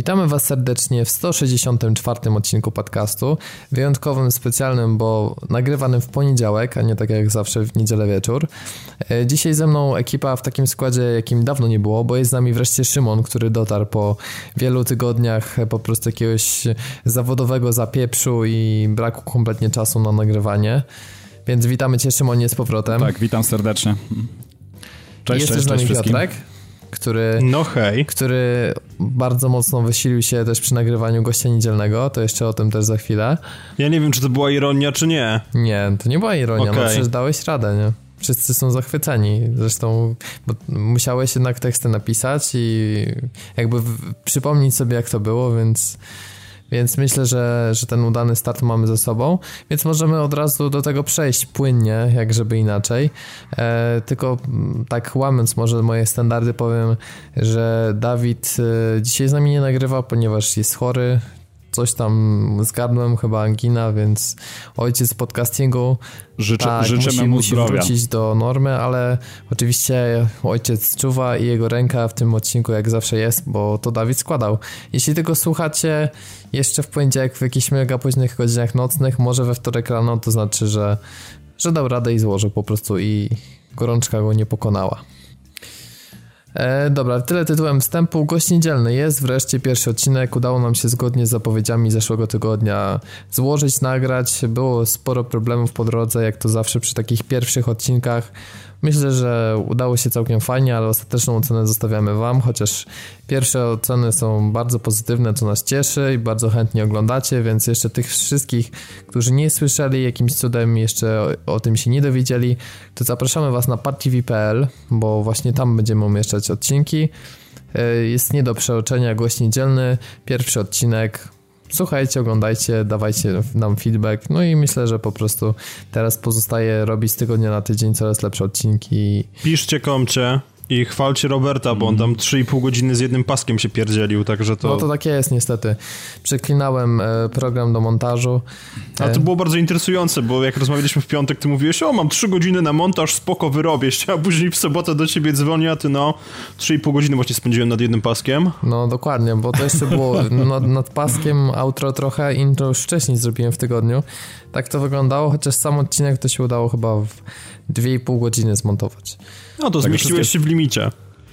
Witamy Was serdecznie w 164 odcinku podcastu, wyjątkowym, specjalnym, bo nagrywanym w poniedziałek, a nie tak jak zawsze w niedzielę wieczór. E, dzisiaj ze mną ekipa w takim składzie, jakim dawno nie było, bo jest z nami wreszcie Szymon, który dotarł po wielu tygodniach po prostu jakiegoś zawodowego zapieprzu i braku kompletnie czasu na nagrywanie. Więc witamy Cię Szymonie z powrotem. Tak, witam serdecznie. Cześć, jest cześć, nami Piotrek który, no hej. który bardzo mocno wysilił się też przy nagrywaniu gościa niedzielnego, to jeszcze o tym też za chwilę. Ja nie wiem, czy to była ironia, czy nie. Nie, to nie była ironia, okay. no przecież dałeś radę, nie? Wszyscy są zachwyceni. Zresztą bo musiałeś jednak teksty napisać i jakby przypomnieć sobie, jak to było, więc więc myślę, że, że ten udany start mamy ze sobą, więc możemy od razu do tego przejść płynnie, jak żeby inaczej. E, tylko mm, tak łamiąc może moje standardy powiem, że Dawid e, dzisiaj z nami nie nagrywa, ponieważ jest chory, coś tam zgadłem, chyba angina, więc ojciec podcastingu Życzę, tak, życzymy musi, mu musi zdrowia. wrócić do normy, ale oczywiście ojciec czuwa i jego ręka w tym odcinku jak zawsze jest, bo to Dawid składał. Jeśli tego słuchacie jeszcze w poniedziałek w jakichś mega późnych godzinach nocnych, może we wtorek rano, to znaczy, że, że dał radę i złożył po prostu i gorączka go nie pokonała. E, dobra, tyle tytułem wstępu. Gość niedzielny jest, wreszcie pierwszy odcinek. Udało nam się zgodnie z zapowiedziami zeszłego tygodnia złożyć, nagrać. Było sporo problemów po drodze, jak to zawsze przy takich pierwszych odcinkach. Myślę, że udało się całkiem fajnie, ale ostateczną ocenę zostawiamy Wam, chociaż pierwsze oceny są bardzo pozytywne, co nas cieszy i bardzo chętnie oglądacie, więc jeszcze tych wszystkich, którzy nie słyszeli, jakimś cudem jeszcze o, o tym się nie dowiedzieli, to zapraszamy Was na partv.pl, bo właśnie tam będziemy umieszczać odcinki. E, jest nie do przeoczenia gość niedzielny, pierwszy odcinek, słuchajcie, oglądajcie, dawajcie nam feedback. No i myślę, że po prostu teraz pozostaje robić z tygodnia na tydzień coraz lepsze odcinki. Piszcie komcie. I chwalcie Roberta, bo on tam 3,5 godziny z jednym paskiem się pierdzielił, także to... No to takie jest niestety. Przeklinałem e, program do montażu. A to było bardzo interesujące, bo jak rozmawialiśmy w piątek, ty mówiłeś, o mam 3 godziny na montaż, spoko wyrobię, a później w sobotę do ciebie dzwonię, a ty no 3,5 godziny właśnie spędziłem nad jednym paskiem. No dokładnie, bo to jeszcze było nad, nad paskiem, outro trochę, intro już wcześniej zrobiłem w tygodniu. Tak to wyglądało, chociaż sam odcinek to się udało chyba w 2,5 godziny zmontować. No to tak zmieściłeś się w limicie.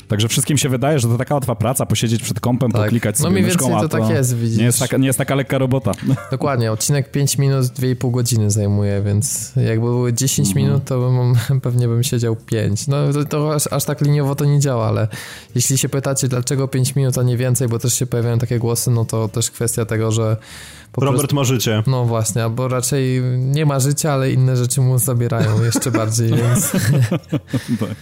Także wszystkim się wydaje, że to taka łatwa praca, posiedzieć przed kąpem, tak. poklikać sobie no myszką, a to, to tak jest, widzisz. Nie jest, taka, nie jest taka lekka robota. Dokładnie, odcinek 5 minut, 2,5 godziny zajmuje, więc jakby były 10 mhm. minut, to bym, pewnie bym siedział 5. No to, to aż, aż, tak liniowo to nie działa, ale jeśli się pytacie, dlaczego 5 minut, a nie więcej, bo też się pojawiają takie głosy, no to też kwestia tego, że Robert prostu, ma życie. No właśnie, bo raczej nie ma życia, ale inne rzeczy mu zabierają jeszcze bardziej, więc... tak.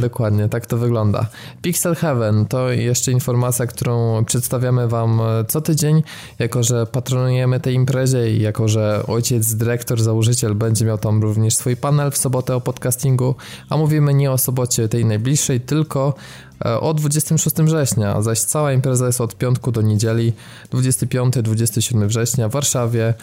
Dokładnie, tak to wygląda. Pixel Heaven to jeszcze informacja, którą przedstawiamy wam co tydzień, jako że patronujemy tej imprezie i jako że ojciec, dyrektor, założyciel będzie miał tam również swój panel w sobotę o podcastingu, a mówimy nie o sobocie tej najbliższej, tylko E, o 26 września, zaś cała impreza jest od piątku do niedzieli 25-27 września w Warszawie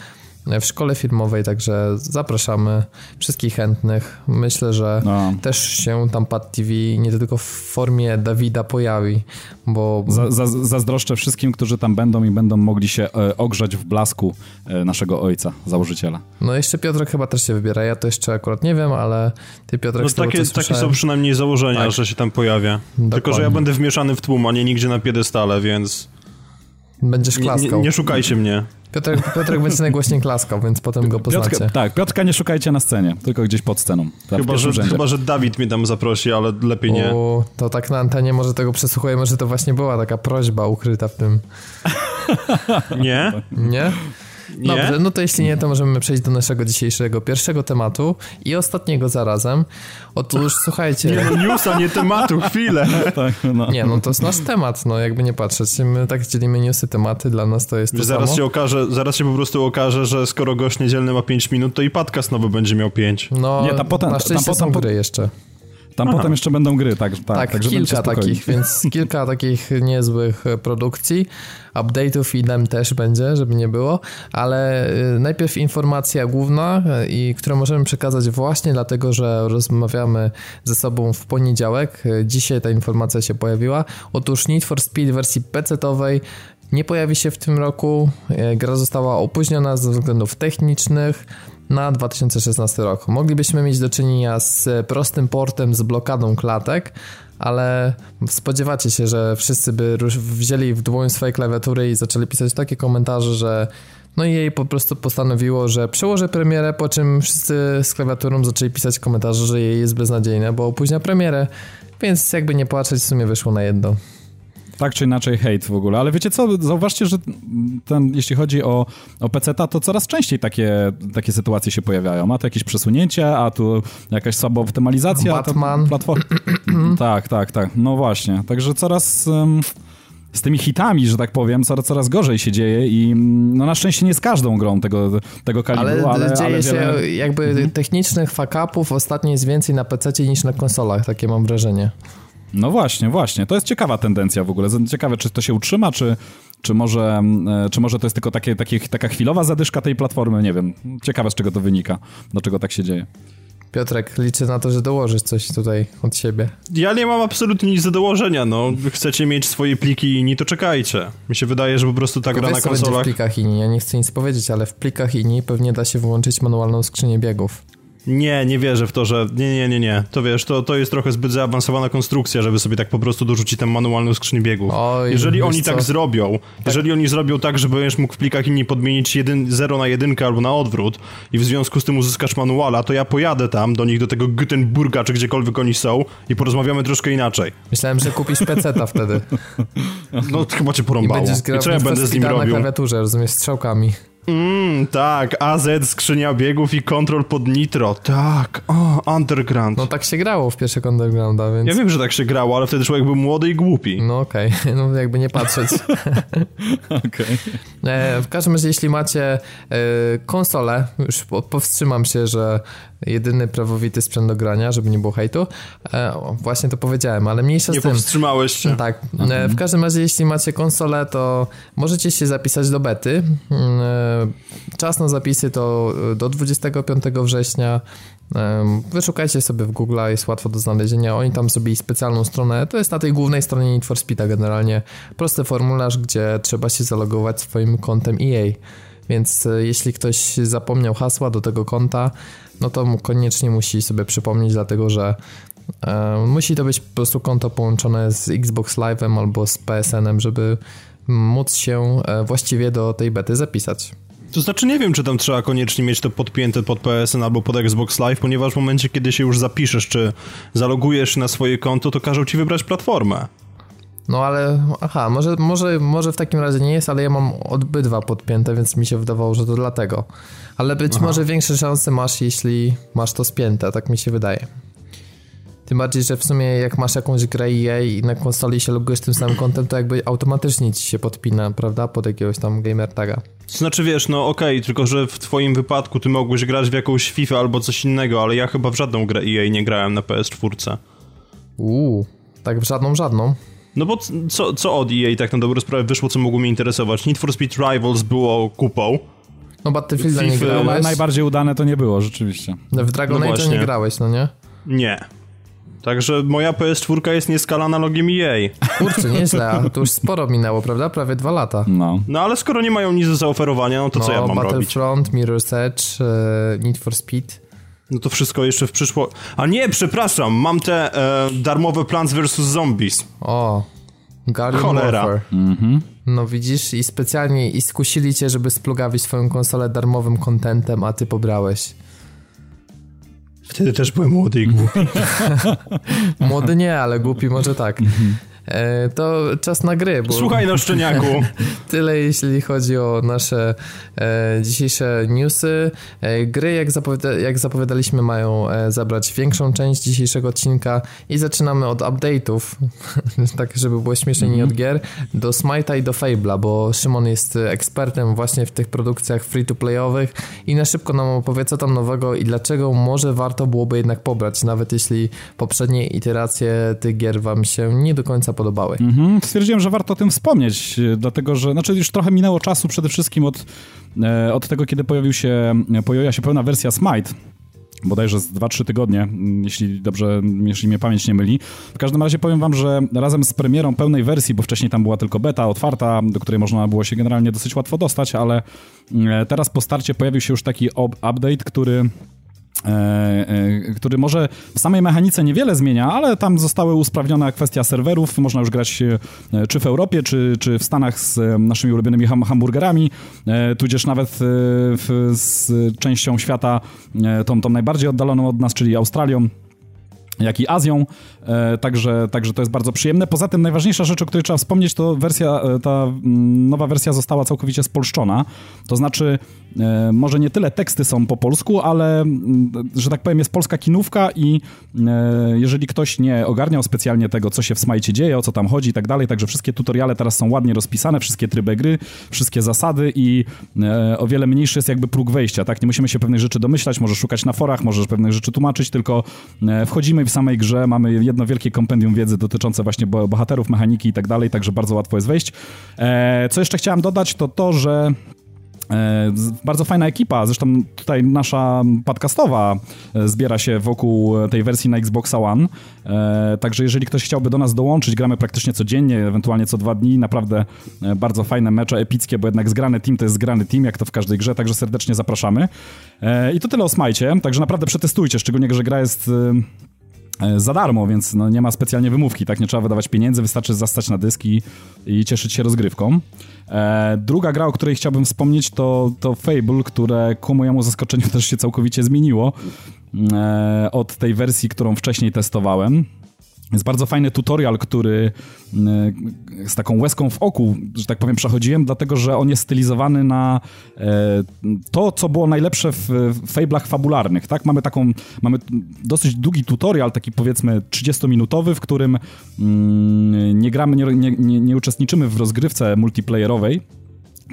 w szkole filmowej, także zapraszamy wszystkich chętnych. Myślę, że no. też się tam Pad TV nie tylko w formie Dawida pojawi, bo... Za, za, zazdroszczę wszystkim, którzy tam będą i będą mogli się e, ogrzać w blasku e, naszego ojca, założyciela. No jeszcze Piotrek chyba też się wybiera, ja to jeszcze akurat nie wiem, ale ty Piotrek... No takie, tego, takie są przynajmniej założenia, tak. że się tam pojawia. Dokładnie. Tylko, że ja będę wmieszany w tłum, a nie nigdzie na piedestale, więc... Będziesz klaskał. Nie, nie, nie szukajcie mnie. Piotrek, Piotrek będzie najgłośniej klaskał, więc potem go poznacie. Piotrka, tak, Piotrka nie szukajcie na scenie, tylko gdzieś pod sceną. Chyba że, chyba, że Dawid mnie tam zaprosi, ale lepiej nie. U, to tak na antenie może tego przesłuchujemy, że to właśnie była taka prośba ukryta w tym. nie? Nie? Nie? Dobrze, no to jeśli nie, to możemy przejść do naszego dzisiejszego pierwszego tematu i ostatniego zarazem. Otóż słuchajcie. Nie, no newsa, nie tematu, chwilę. tak, no. Nie, no to jest nasz temat, no jakby nie patrzeć. My tak dzielimy newsy, tematy, dla nas to jest to zaraz samo. Się okaże, zaraz się po prostu okaże, że skoro gość niedzielny ma 5 minut, to i podcast nowy będzie miał 5. No, nie, tam potem, na szczęście tam potem, są gry jeszcze. Tam Aha. potem jeszcze będą gry, tak? Tak, tak kilka takich, więc kilka takich niezłych produkcji update'ów i dem też będzie, żeby nie było, ale y, najpierw informacja główna, y, i którą możemy przekazać właśnie dlatego, że rozmawiamy ze sobą w poniedziałek. Y, dzisiaj ta informacja się pojawiła. Otóż Need for Speed w wersji PC-owej nie pojawi się w tym roku. Gra została opóźniona ze względów technicznych na 2016 rok. Moglibyśmy mieć do czynienia z prostym portem z blokadą klatek, ale spodziewacie się, że wszyscy by wzięli w dłoń swoje klawiatury i zaczęli pisać takie komentarze, że no i jej po prostu postanowiło, że przełoży premierę, po czym wszyscy z klawiaturą zaczęli pisać komentarze, że jej jest beznadziejne, bo opóźnia premierę, więc jakby nie płaczeć, w sumie wyszło na jedno. Tak czy inaczej hejt w ogóle, ale wiecie co, zauważcie, że ten, jeśli chodzi o, o PC-ta, to coraz częściej takie, takie sytuacje się pojawiają. A tu jakieś przesunięcie, a tu jakaś słaba optymalizacja. Batman. Platform... tak, tak, tak. No właśnie. Także coraz... Um z tymi hitami, że tak powiem, coraz, coraz gorzej się dzieje i no na szczęście nie z każdą grą tego, tego kalibru, ale, ale dzieje ale wiele... się jakby mhm. technicznych fuck-upów ostatnio jest więcej na PC niż na konsolach, takie mam wrażenie. No właśnie, właśnie. To jest ciekawa tendencja w ogóle. Ciekawe, czy to się utrzyma, czy, czy, może, e, czy może to jest tylko takie, takie, taka chwilowa zadyszka tej platformy. Nie wiem. Ciekawe, z czego to wynika, dlaczego tak się dzieje. Piotrek, liczę na to, że dołożysz coś tutaj od siebie. Ja nie mam absolutnie nic do dołożenia, no. Chcecie mieć swoje pliki inni, to czekajcie. Mi się wydaje, że po prostu ta gra na konsolach... w plikach inni, ja nie chcę nic powiedzieć, ale w plikach inni pewnie da się włączyć manualną skrzynię biegów. Nie, nie wierzę w to, że. Nie, nie, nie, nie. To wiesz, to, to jest trochę zbyt zaawansowana konstrukcja, żeby sobie tak po prostu dorzucić tę manualną skrzynię biegów. Oj, jeżeli oni co? tak zrobią, tak. jeżeli oni zrobią tak, że będziesz mógł w plikach inni podmienić 0 na 1 albo na odwrót i w związku z tym uzyskasz manuala, to ja pojadę tam do nich, do tego Gutenburga czy gdziekolwiek oni są i porozmawiamy troszkę inaczej. Myślałem, że kupisz peceta wtedy. No chyba cię porąbało. I będziesz grał I co ja będę z nim robił? na klawiaturze, rozumiesz, strzałkami. Mmm, tak, AZ, skrzynia biegów i kontrol pod nitro. Tak, o, Underground. No tak się grało w pierwszych Undergrounda, więc... Ja wiem, że tak się grało, ale wtedy człowiek był młody i głupi. No okej, okay. no jakby nie patrzeć. okej. Okay. E, w każdym razie, jeśli macie e, konsolę, już powstrzymam się, że jedyny prawowity sprzęt do grania, żeby nie było hejtu. E, właśnie to powiedziałem, ale mniejsza nie z tym. Nie powstrzymałeś się. Tak. E, mhm. w każdym razie, jeśli macie konsolę, to możecie się zapisać do bety. Mm, e, czas na zapisy to do 25 września. E, wyszukajcie sobie w Google, jest łatwo do znalezienia. Oni tam zrobili specjalną stronę. To jest na tej głównej stronie Need for Speed'a generalnie. Prosty formularz, gdzie trzeba się zalogować swoim kontem EA. Więc e, jeśli ktoś zapomniał hasła do tego konta, no to koniecznie musi sobie przypomnieć, dlatego że e, musi to być po prostu konto połączone z Xbox Live'em albo z PSN-em, żeby móc się e, właściwie do tej bety zapisać. To znaczy nie wiem, czy tam trzeba koniecznie mieć to podpięte pod PSN albo pod Xbox Live, ponieważ w momencie, kiedy się już zapiszesz, czy zalogujesz na swoje konto, to każą ci wybrać platformę. No ale, aha, może, może, może w takim razie nie jest, ale ja mam obydwa podpięte, więc mi się wydawało, że to dlatego. Ale być aha. może większe szanse masz, jeśli masz to spięte, tak mi się wydaje. Tym bardziej, że w sumie jak masz jakąś grę EA i na konsoli się logujesz tym samym kontem, to jakby automatycznie ci się podpina, prawda, pod jakiegoś tam gamer taga. Znaczy wiesz, no okej, okay, tylko że w twoim wypadku ty mogłeś grać w jakąś FIFA albo coś innego, ale ja chyba w żadną grę EA nie grałem na PS4. Uuu, tak w żadną, żadną. No bo co, co od EA tak na dobrą sprawę wyszło, co mogło mnie interesować? Need for Speed Rivals było kupą. No Battlefield nie grałeś. Najbardziej udane to nie było, rzeczywiście. No, w Dragon no Age nie grałeś, no nie? Nie. Także moja PS4 jest nieskalana logiem EA. Kurczę, nieźle, a to już sporo minęło, prawda? Prawie dwa lata. No. No ale skoro nie mają nic do zaoferowania, no to no, co ja mam Battlefront, robić? Battlefront, Mirror's Edge, uh, Need for Speed. No to wszystko jeszcze w przyszło... A nie, przepraszam, mam te e, darmowe Plants vs. Zombies. O, Guardian Cholera. Warfare. Mhm. No widzisz, i specjalnie i skusili cię, żeby splugawić swoją konsolę darmowym kontentem, a ty pobrałeś. Wtedy też byłem młody i głupi. młody nie, ale głupi może tak. Mhm. E, to czas na gry. Bo Słuchaj no szczeniaku. Tyle jeśli chodzi o nasze e, dzisiejsze newsy. E, gry, jak, zapowiada jak zapowiadaliśmy, mają zabrać większą część dzisiejszego odcinka i zaczynamy od update'ów, tak żeby było śmiesznie, mm -hmm. nie od gier, do Smite'a i do Fable'a, bo Szymon jest ekspertem właśnie w tych produkcjach free-to-playowych i na szybko nam opowie, co tam nowego i dlaczego może warto byłoby jednak pobrać, nawet jeśli poprzednie iteracje tych gier wam się nie do końca podobały. Mhm. Stwierdziłem, że warto o tym wspomnieć, e, dlatego że, znaczy już trochę minęło czasu przede wszystkim od, e, od tego, kiedy pojawił się, pojawiła się pełna wersja Smite, bodajże z 2-3 tygodnie, mm, jeśli dobrze, jeśli mnie pamięć nie myli. W każdym razie powiem wam, że razem z premierą pełnej wersji, bo wcześniej tam była tylko beta otwarta, do której można było się generalnie dosyć łatwo dostać, ale mm, teraz po starcie pojawił się już taki update, który E, e, który może w samej mechanice niewiele zmienia, ale tam zostały usprawnione kwestia serwerów, można już grać e, czy w Europie, czy, czy w Stanach z naszymi ulubionymi ham hamburgerami, tudzież nawet z częścią świata tą, tą najbardziej oddaloną od nas, czyli Australią jak i Azją, e, także, także to jest bardzo przyjemne. Poza tym najważniejsza rzecz, o której trzeba wspomnieć, to wersja, e, ta mm, nowa wersja została całkowicie spolszczona, to znaczy e, może nie tyle teksty są po polsku, ale, mm, że tak powiem, jest polska kinówka i jeżeli ktoś nie ogarniał specjalnie tego, co się w Smajcie dzieje, o co tam chodzi i tak dalej, także wszystkie tutoriale teraz są ładnie rozpisane, wszystkie tryby gry, wszystkie zasady i o wiele mniejszy jest jakby próg wejścia, tak? Nie musimy się pewnych rzeczy domyślać, możesz szukać na forach, możesz pewnych rzeczy tłumaczyć, tylko wchodzimy w samej grze mamy jedno wielkie kompendium wiedzy dotyczące właśnie bohaterów, mechaniki i tak dalej, także bardzo łatwo jest wejść. E, co jeszcze chciałem dodać, to to, że e, bardzo fajna ekipa, zresztą tutaj nasza podcastowa e, zbiera się wokół tej wersji na Xboxa One, także jeżeli ktoś chciałby do nas dołączyć, gramy praktycznie codziennie, ewentualnie co dwa dni, naprawdę bardzo fajne mecze, epickie, bo jednak zgrany team to jest zgrany team, jak to w każdej grze, także serdecznie zapraszamy. I to tyle o Smajcie, także naprawdę przetestujcie, szczególnie, że gra jest za darmo, więc no, nie ma specjalnie wymówki, tak? Nie trzeba wydawać pieniędzy, wystarczy zastać na dyski i cieszyć się rozgrywką. E, druga gra, o której chciałbym wspomnieć, to, to Fable, które ku mojemu zaskoczeniu też się całkowicie zmieniło e, od tej wersji, którą wcześniej testowałem. Jest bardzo fajny tutorial, który e, z taką łezką w oku, że tak powiem, przechodziłem, dlatego że on jest stylizowany na e, to, co było najlepsze w fablach fabularnych, tak? Mamy taką, mamy dosyć długi tutorial, taki powiedzmy 30-minutowy, w którym mm, nie gramy, nie, nie, nie uczestniczymy w rozgrywce multiplayerowej,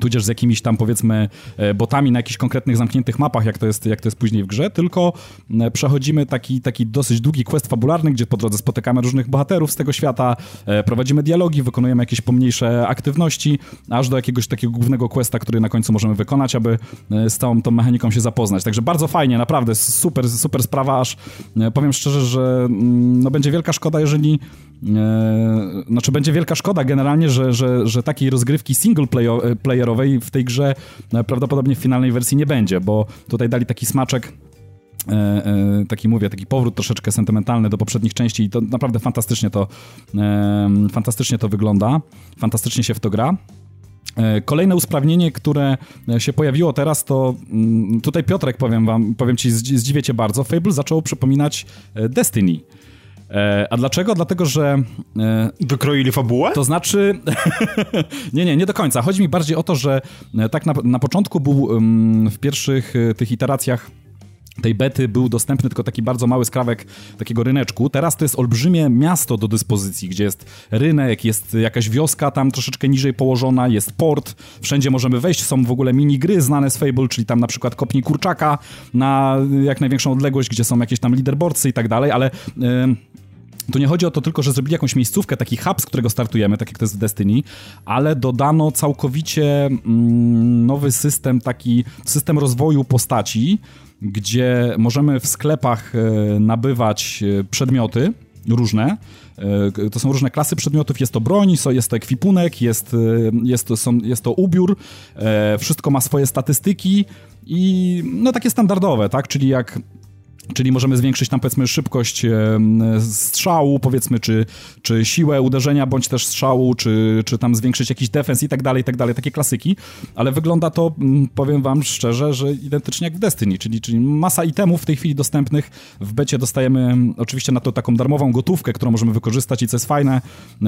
tudzież z jakimiś tam powiedzmy e, botami na jakichś konkretnych zamkniętych mapach, jak to jest, jak to jest później w grze, tylko e, przechodzimy taki, taki dosyć długi quest fabularny, gdzie po drodze spotykamy różnych bohaterów z tego świata, e, prowadzimy dialogi, wykonujemy jakieś pomniejsze aktywności, aż do jakiegoś takiego głównego questa, który na końcu możemy wykonać, aby z całą tą mechaniką się zapoznać. Także bardzo fajnie, naprawdę super, super sprawa, aż powiem szczerze, że mm, no będzie wielka szkoda, jeżeli znaczy będzie wielka szkoda generalnie, że, że, że takiej rozgrywki single player playerowej w tej grze e, prawdopodobnie w finalnej wersji nie będzie, bo tutaj dali taki smaczek e, e, taki mówię, taki powrót troszeczkę sentymentalny do poprzednich części i to naprawdę fantastycznie to fantastycznie to wygląda, fantastycznie się w to gra. Kolejne usprawnienie, które się pojawiło teraz, to mm, tutaj Piotrek, powiem wam, powiem ci, zdziwiecie bardzo, Fable zaczął przypominać Destiny. E, a dlaczego? Dlatego, że... E, Wykroili fabułę? To znaczy... nie, nie, nie do końca. Chodzi mi bardziej o to, że e, tak na, na początku był w pierwszych tych iteracjach tej bety był dostępny tylko taki bardzo mały skrawek takiego ryneczku. Teraz to jest olbrzymie miasto do dyspozycji, gdzie jest rynek, jest jakaś wioska tam troszeczkę niżej położona, jest port, wszędzie możemy wejść, są w ogóle mini gry znane z Fable, czyli tam na przykład kopnij kurczaka na jak największą odległość, gdzie są jakieś tam leaderboardsy i tak dalej, ale... Yy tu nie chodzi o to tylko, że zrobili jakąś miejscówkę, taki hub, z którego startujemy, tak jak to jest w Destiny, ale dodano całkowicie mm, nowy system, taki system rozwoju postaci, gdzie możemy w sklepach e, nabywać e, przedmioty różne. E, to są różne klasy przedmiotów, jest to broń, jest to ekwipunek, jest, jest, to, są, jest to ubiór, wszystko ma swoje statystyki i no takie standardowe, tak, czyli jak Czyli możemy zwiększyć tam powiedzmy szybkość strzału, powiedzmy, czy, czy siłę uderzenia, bądź też strzału, czy, czy tam zwiększyć jakiś defens i tak dalej, i tak dalej, takie klasyki, ale wygląda to, powiem wam szczerze, że identycznie jak w Destiny, czyli, czyli masa itemów w tej chwili dostępnych, w becie dostajemy oczywiście na to taką darmową gotówkę, którą możemy wykorzystać i co jest fajne,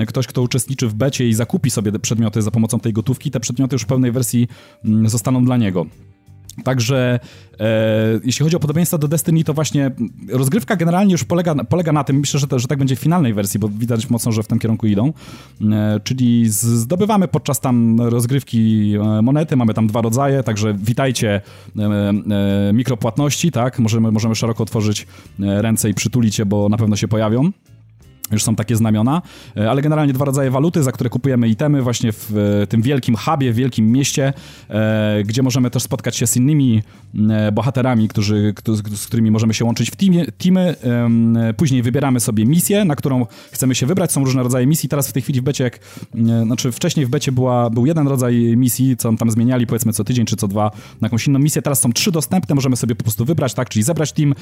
ktoś, kto uczestniczy w becie i zakupi sobie przedmioty za pomocą tej gotówki, te przedmioty już w pełnej wersji zostaną dla niego. Także e, jeśli chodzi o podobieństwa do Destiny, to właśnie rozgrywka generalnie już polega, polega na tym, myślę, że, że tak będzie w finalnej wersji, bo widać mocno, że w tym kierunku idą, e, czyli zdobywamy podczas tam rozgrywki e, monety, mamy tam dwa rodzaje, także witajcie e, e, mikropłatności, tak, możemy, możemy szeroko otworzyć e, ręce i przytulić je, bo na pewno się pojawią. Już są takie znamiona, e, ale generalnie dwa rodzaje waluty, za które kupujemy itemy właśnie w tym wielkim hubie, w wielkim mieście, e, gdzie możemy też spotkać się z innymi e, bohaterami, którzy, z którymi możemy się łączyć w teamie, teamy. Później wybieramy sobie misję, na którą chcemy się wybrać. Są różne rodzaje misji. Teraz w tej chwili w becie, jak, znaczy wcześniej w becie była, był jeden rodzaj misji, co tam zmieniali powiedzmy co tydzień czy co dwa na jakąś inną misję. Teraz są trzy dostępne, możemy sobie po prostu wybrać, tak, czyli zebrać team,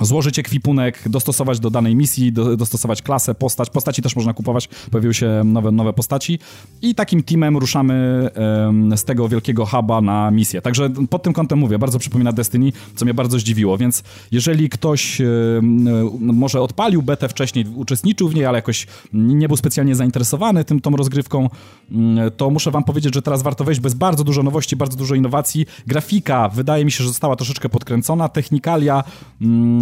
złożyć ekwipunek, dostosować do danej misji, do, dostosować klasę, postać. Postaci też można kupować, pojawiły się nowe, nowe postaci i takim teamem ruszamy um, z tego wielkiego huba na misję. Także pod tym kątem mówię, bardzo przypomina Destiny, co mnie bardzo zdziwiło, więc jeżeli ktoś um, może odpalił betę wcześniej, uczestniczył w niej, ale jakoś nie był specjalnie zainteresowany tym, tą rozgrywką, um, to muszę wam powiedzieć, że teraz warto wejść, bez bardzo dużo nowości, bardzo dużo innowacji. Grafika wydaje mi się, że została troszeczkę podkręcona, technikalia mm,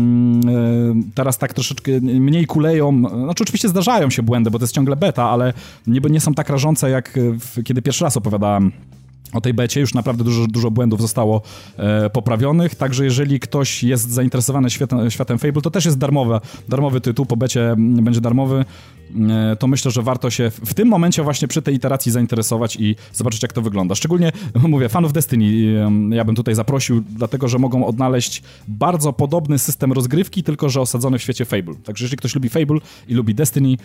teraz tak troszeczkę mniej kuleją. Znaczy oczywiście zdarzają się błędy, bo to jest ciągle beta, ale nie, nie są tak rażące jak w, kiedy pierwszy raz opowiadałem o tej becie. Już naprawdę dużo, dużo błędów zostało e, poprawionych, także jeżeli ktoś jest zainteresowany światem, światem Fable, to też jest darmowe, darmowy tytuł, po becie będzie darmowy, e, to myślę, że warto się w tym momencie właśnie przy tej iteracji zainteresować i zobaczyć, jak to wygląda. Szczególnie, mówię, fanów Destiny e, ja bym tutaj zaprosił, dlatego, że mogą odnaleźć bardzo podobny system rozgrywki, tylko że osadzony w świecie Fable. Także jeżeli ktoś lubi Fable i lubi Destiny,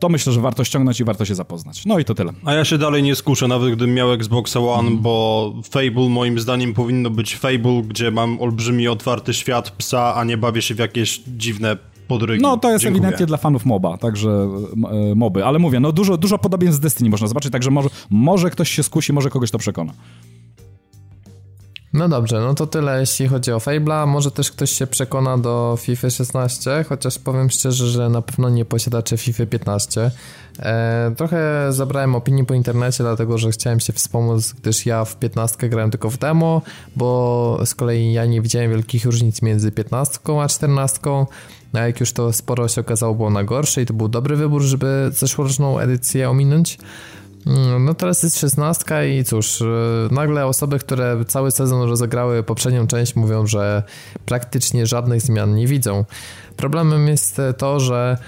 to myślę, że warto ściągnąć i warto się zapoznać. No i to tyle. A ja się dalej nie skuszę, nawet gdybym miał Xbox One, mm. bo Fable moim zdaniem powinno być Fable, gdzie mam olbrzymi otwarty świat psa, a nie bawię się w jakieś dziwne podrygi. No to jest Dziękuję. ewidentnie dla fanów MOBA, także e, moby, ale mówię, no dużo, dużo podobieństw z Destiny można zobaczyć, także może, może ktoś się skusi, może kogoś to przekona. No dobrze, no to tyle jeśli chodzi o Fable'a. Może też ktoś się przekona do FIFA 16, chociaż powiem szczerze, że na pewno nie posiadacze FIFA 15. E, trochę zabrałem opinii po internecie, dlatego że chciałem się wspomóc, gdyż ja w 15 grałem tylko w demo, bo z kolei ja nie widziałem wielkich różnic między 15 a 14. A jak już to sporo się okazało było na gorsze i to był dobry wybór, żeby zeszłoroczną edycję ominąć. Mm, no teraz jest szesnastka i cóż, y, nagle osoby, które cały sezon rozegrały poprzednią część mówią, że praktycznie żadnych zmian nie widzą. Problemem jest to, że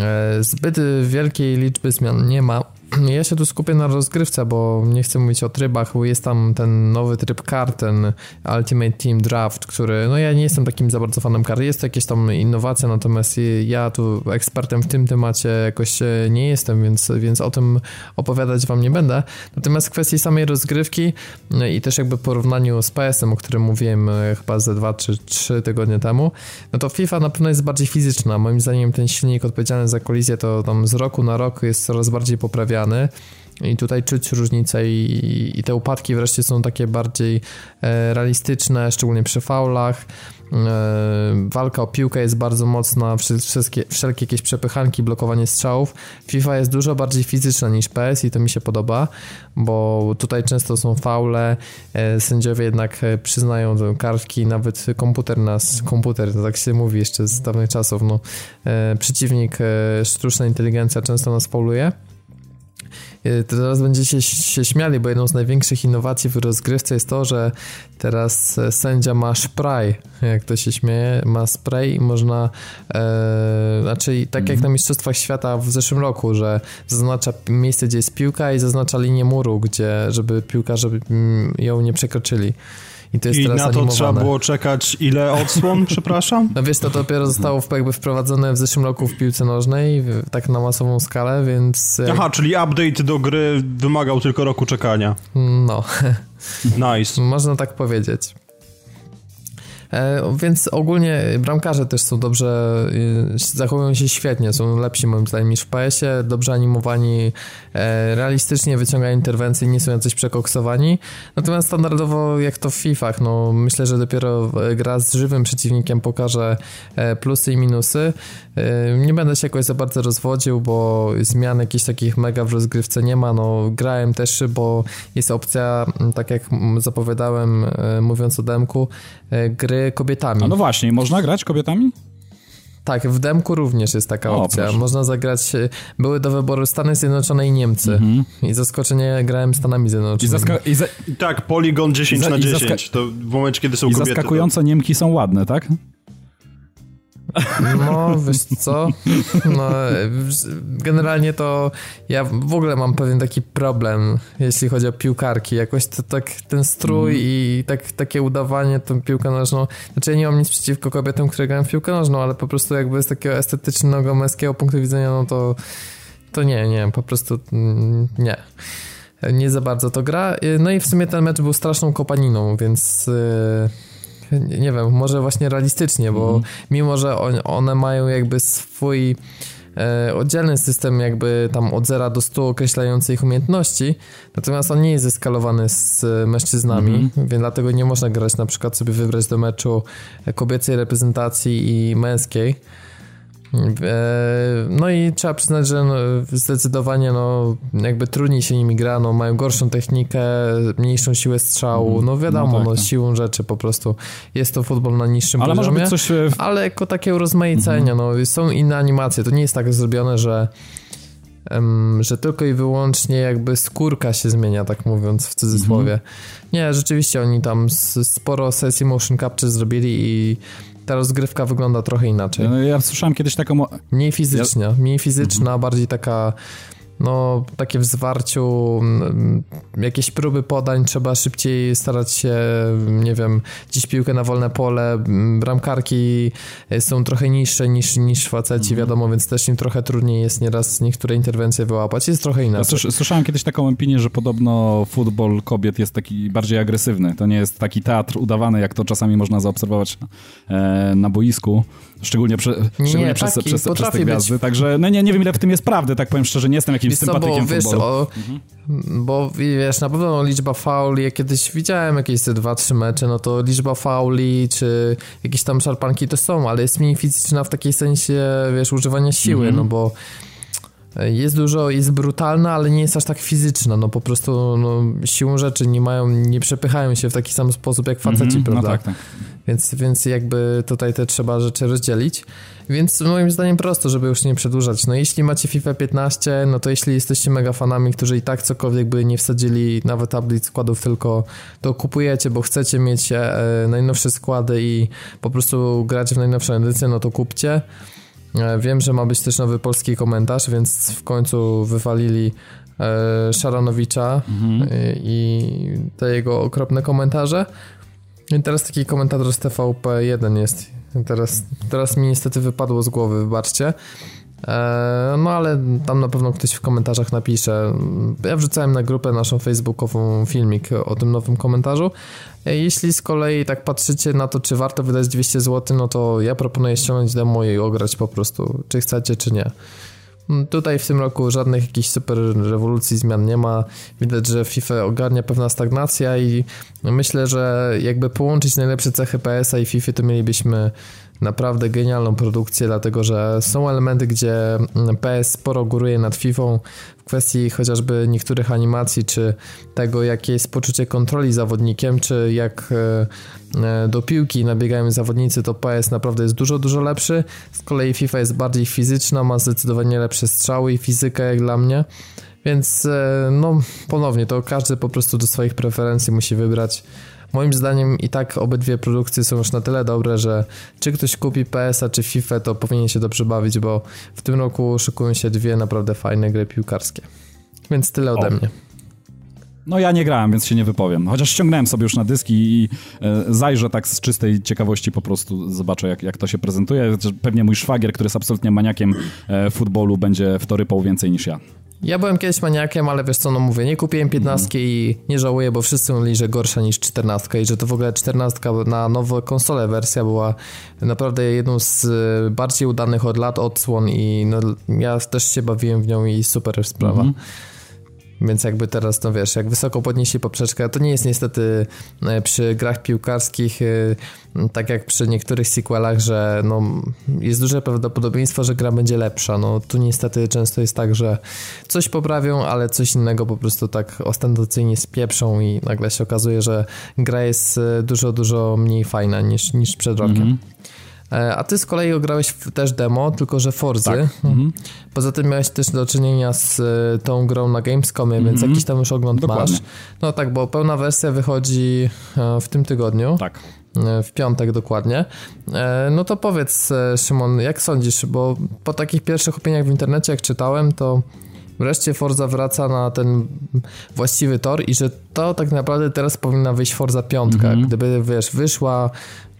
e, zbyt wielkiej liczby zmian nie ma ja się tu skupię na rozgrywce, bo nie chcę mówić o trybach, bo jest tam ten nowy tryb kar, ten Ultimate Team Draft, który, no ja nie jestem takim za bardzo fanem kar, jest to jakieś tam innowacja, natomiast ja tu ekspertem w tym temacie jakoś nie jestem, więc, więc o tym opowiadać wam nie będę. Natomiast w kwestii samej rozgrywki no i też jakby porównaniu z PS-em, o którym mówiłem e, chyba ze dwa czy trzy tygodnie temu, no to FIFA na pewno jest bardziej fizyczna. Moim zdaniem ten silnik odpowiedzialny za kolizję to tam z roku na rok jest coraz bardziej poprawiany i tutaj czuć różnicę i, i, te upadki wreszcie są takie bardziej e, realistyczne, szczególnie przy faulach. E, walka o piłkę jest bardzo mocna, wszystkie, wszelkie jakieś przepychanki, blokowanie strzałów. FIFA jest dużo bardziej fizyczna niż PS i to mi się podoba, bo tutaj często są faule, e, sędziowie jednak przyznają kartki, nawet komputer nas, komputer, tak się mówi jeszcze z dawnych czasów, no, przeciwnik, sztuczna inteligencja często nas fauluje. Y, teraz będziecie się śmiali, bo jedną z największych innowacji w rozgrywce jest to, że teraz e, sędzia ma spray, jak to się śmieje, ma spray i można, e, znaczy tak jak mhm. na Mistrzostwach Świata w zeszłym roku, że zaznacza miejsce, gdzie jest piłka i zaznacza linię muru, gdzie, żeby piłkarze mm, ją nie przekroczyli. I, to jest I teraz na to animowane. trzeba było czekać ile odsłon, przepraszam? No wiesz, to dopiero zostało jakby wprowadzone w zeszłym roku w piłce nożnej, tak na masową skalę, więc... Aha, czyli update do gry wymagał tylko roku czekania. No. Nice. Można tak powiedzieć. E, więc ogólnie bramkarze też są dobrze, y, zachowują się świetnie, są lepsi moim zdaniem niż w PS-ie, dobrze animowani, e, realistycznie wyciągają interwencje, nie są jacyś przekoksowani. Natomiast standardowo jak to w FIFach, no myślę, że dopiero gra z żywym przeciwnikiem pokaże e, plusy i minusy. Nie będę się jakoś za bardzo rozwodził, bo zmian jakichś takich mega w rozgrywce nie ma. No grałem też, bo jest opcja, tak jak zapowiadałem mówiąc o demku, gry kobietami. A no właśnie, można grać kobietami? Tak, w demku również jest taka o, opcja. Proszę. Można zagrać, e, były do wyboru Stany Zjednoczone i Niemcy. Mhm. I zaskoczenie grałem Stanami Zjednoczonymi. I, i za... Tak, Polygon 10 na 10, to w momencie, kiedy są I kobiety. zaskakująco to... Niemki są ładne, tak? No, wiesz co? No, generalnie to ja w ogóle mam pewien taki problem, jeśli chodzi o piłkarki. Jakoś to tak ten strój mm. i tak, takie udawanie tą piłkę nożną. Znaczy ja nie mam nic przeciwko kobietom, które grają w piłkę nożną, ale po prostu jakby z takiego estetycznego, męskiego punktu widzenia, no to to nie, nie, po prostu mm, nie. Nie za bardzo to gra. No i w sumie ten mecz był straszną kopaniną, więc... Nie wiem, może właśnie realistycznie, bo mm. mimo, że on, one mają jakby swój e, oddzielny system jakby tam od 0 do 100 określający ich umiejętności, natomiast on nie jest zeskalowany z mężczyznami, mm. więc dlatego nie można grać na przykład sobie wybrać do meczu kobiecej reprezentacji i męskiej, no i trzeba przyznać, że no, zdecydowanie no, jakby trudniej się nimi gra, no, mają gorszą technikę, mniejszą siłę strzału, mhm. no wiadomo, no, tak, no tak. siłą rzeczy po prostu jest to futbol na niższym ale poziomie, może być coś... E, ale jako takie urozmaicenie, mhm. no są inne animacje, to nie jest tak zrobione, że że tylko i wyłącznie jakby skórka się zmienia, tak mówiąc w cudzysłowie. Mhm. Nie, rzeczywiście oni tam sporo sesji motion capture zrobili i ta rozgrywka wygląda trochę inaczej. No, ja słyszałem kiedyś taką... Mniej fizyczna, mniej fizyczna, mhm. bardziej taka no, takie w zwarciu, mm, jakieś próby podań, trzeba szybciej starać się, nie wiem, gdzieś piłkę na wolne pole, mm, bramkarki są trochę niższe niż, niż faceci, mhm. wiadomo, więc też im trochę trudniej jest nieraz niektóre interwencje wyłapać, jest trochę inaczej. Ja słyszałem kiedyś taką opinię, że podobno futbol kobiet jest taki bardziej agresywny, to nie jest taki teatr udawany, jak to czasami można zaobserwować e, na boisku, szczególnie, prze, szczególnie nie, przez, przez, przez te gwiazdy, być... także no nie, nie wiem ile w tym jest prawdy, tak powiem szczerze, nie jestem jakimś jakimś sympatykiem bo, wiesz, o, mhm. Bo wiesz, na pewno liczba fauli, jak kiedyś widziałem jakieś te dwa, trzy mecze, no to liczba fauli czy jakieś tam szarpanki to są, ale jest mniej fizyczna w takiej sensie, wiesz, używania siły, mhm. no bo jest dużo, jest brutalna, ale nie jest aż tak fizyczna, no po prostu no, siłą rzeczy nie mają, nie przepychają się w taki sam sposób jak faceci, mm -hmm, prawda? No tak, tak. Więc, więc jakby tutaj te trzeba rzeczy rozdzielić. Więc moim zdaniem prosto, żeby już nie przedłużać. No jeśli macie FIFA 15, no to jeśli jesteście mega fanami, którzy i tak cokolwiek by nie wsadzili nawet tablic składów, tylko to kupujecie, bo chcecie mieć e, najnowsze składy i po prostu grać w najnowszą edycję, no to kupcie. E, wiem, że ma być też nowy polski komentarz, więc w końcu wywalili e, Szaranowicza mhm. i te jego okropne komentarze. I teraz taki komentator z TVP1 jest. Teraz, teraz mi niestety wypadło z głowy, wybaczcie. E, no ale tam na pewno ktoś w komentarzach napisze. Ja wrzucałem na grupę naszą facebookową filmik o tym nowym komentarzu. E, jeśli z kolei tak patrzycie na to, czy warto wydać 200 zł, no to ja proponuję ściągnąć demo i ograć po prostu, czy chcecie, czy nie. Mm, tutaj w tym roku żadnych jakichś super rewolucji, zmian nie ma. Widać, że FIFA ogarnia pewna stagnacja i myślę, że jakby połączyć najlepsze cechy PS-a i FIFA, to mielibyśmy naprawdę genialną produkcję, dlatego że są elementy, gdzie PS sporo góruje nad FIFA w kwestii chociażby niektórych animacji, czy tego, jakie jest poczucie kontroli zawodnikiem, czy jak e, e, do piłki nabiegają zawodnicy, to PS naprawdę jest dużo, dużo lepszy. Z kolei FIFA jest bardziej fizyczna, ma zdecydowanie lepsze strzały i fizykę jak dla mnie. Więc e, no ponownie, to każdy po prostu do swoich preferencji musi wybrać Moim zdaniem i tak obydwie produkcje są już na tyle dobre, że czy ktoś kupi PS-a czy FIFA, to powinien się dobrze bawić, bo w tym roku szykują się dwie naprawdę fajne gry piłkarskie. Więc tyle ode o. mnie. No ja nie grałem, więc się nie wypowiem. Chociaż ściągnąłem sobie już na dyski i e, zajrzę tak z czystej ciekawości po prostu, zobaczę jak, jak to się prezentuje. Pewnie mój szwagier, który jest absolutnie maniakiem e, futbolu, będzie w to rypał więcej niż ja. Ja byłem kiedyś maniakiem, ale wiesz co, no mówię, nie kupiłem 15 mm. i nie żałuję, bo wszyscy mówili, że gorsza niż 14 i że to w ogóle 14 na nowe konsole wersja była naprawdę jedną z e, bardziej udanych od lat odsłon i no, ja też się bawiłem w nią i super sprawa. Mm -hmm. Więc jakby teraz, no wiesz, jak wysoko podnieśli poprzeczkę, to nie jest niestety e, przy grach piłkarskich e, tak jak przy niektórych sequelach, że no, jest duże prawdopodobieństwo, że gra będzie lepsza. No tu niestety często jest tak, że coś poprawią, ale coś innego po prostu tak ostentacyjnie spieprzą i nagle się okazuje, że gra jest e, dużo, dużo mniej fajna niż, niż przed rokiem. Mm -hmm. E, a ty z kolei ograłeś też demo, tylko że Forzy. Tak. Mhm. Poza tym miałeś też do czynienia z e, tą grą na Gamescomie, mhm. więc jakiś tam już ogląd Dokładnie. masz. No tak, bo pełna wersja wychodzi e, w tym tygodniu. Tak. w piątek dokładnie. No to powiedz, Szymon, jak sądzisz, bo po takich pierwszych opiniach w internecie, jak czytałem, to wreszcie Forza wraca na ten właściwy tor i że to tak naprawdę teraz powinna wyjść Forza piątka. Mm -hmm. Gdyby, wiesz, wyszła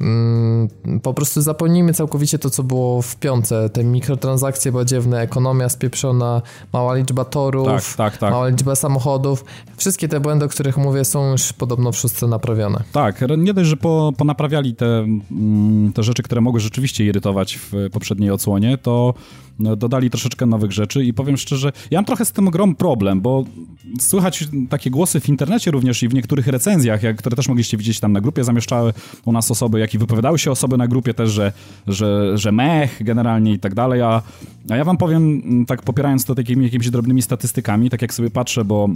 Mm, po prostu zapomnijmy całkowicie to, co było w piące. Te mikrotransakcje badziewne, ekonomia spieprzona, mała liczba torów, tak, tak, tak. mała liczba samochodów. Wszystkie te błędy, o których mówię, są już podobno w szóstce naprawione. Tak, nie dość, że po, ponaprawiali te, mm, te rzeczy, które mogły rzeczywiście irytować w poprzedniej odsłonie, to no, dodali troszeczkę nowych rzeczy i powiem szczerze, ja mam trochę z tym grom problem, bo słychać takie głosy w internecie również i w niektórych recenzjach, jak, które też mogliście widzieć tam na grupie, zamieszczały u nas osoby, jak i wypowiadały się osoby na grupie też, że, że, że mech generalnie i tak dalej, a, a ja wam powiem, tak popierając to takimi jakimiś drobnymi statystykami, tak jak sobie patrzę, bo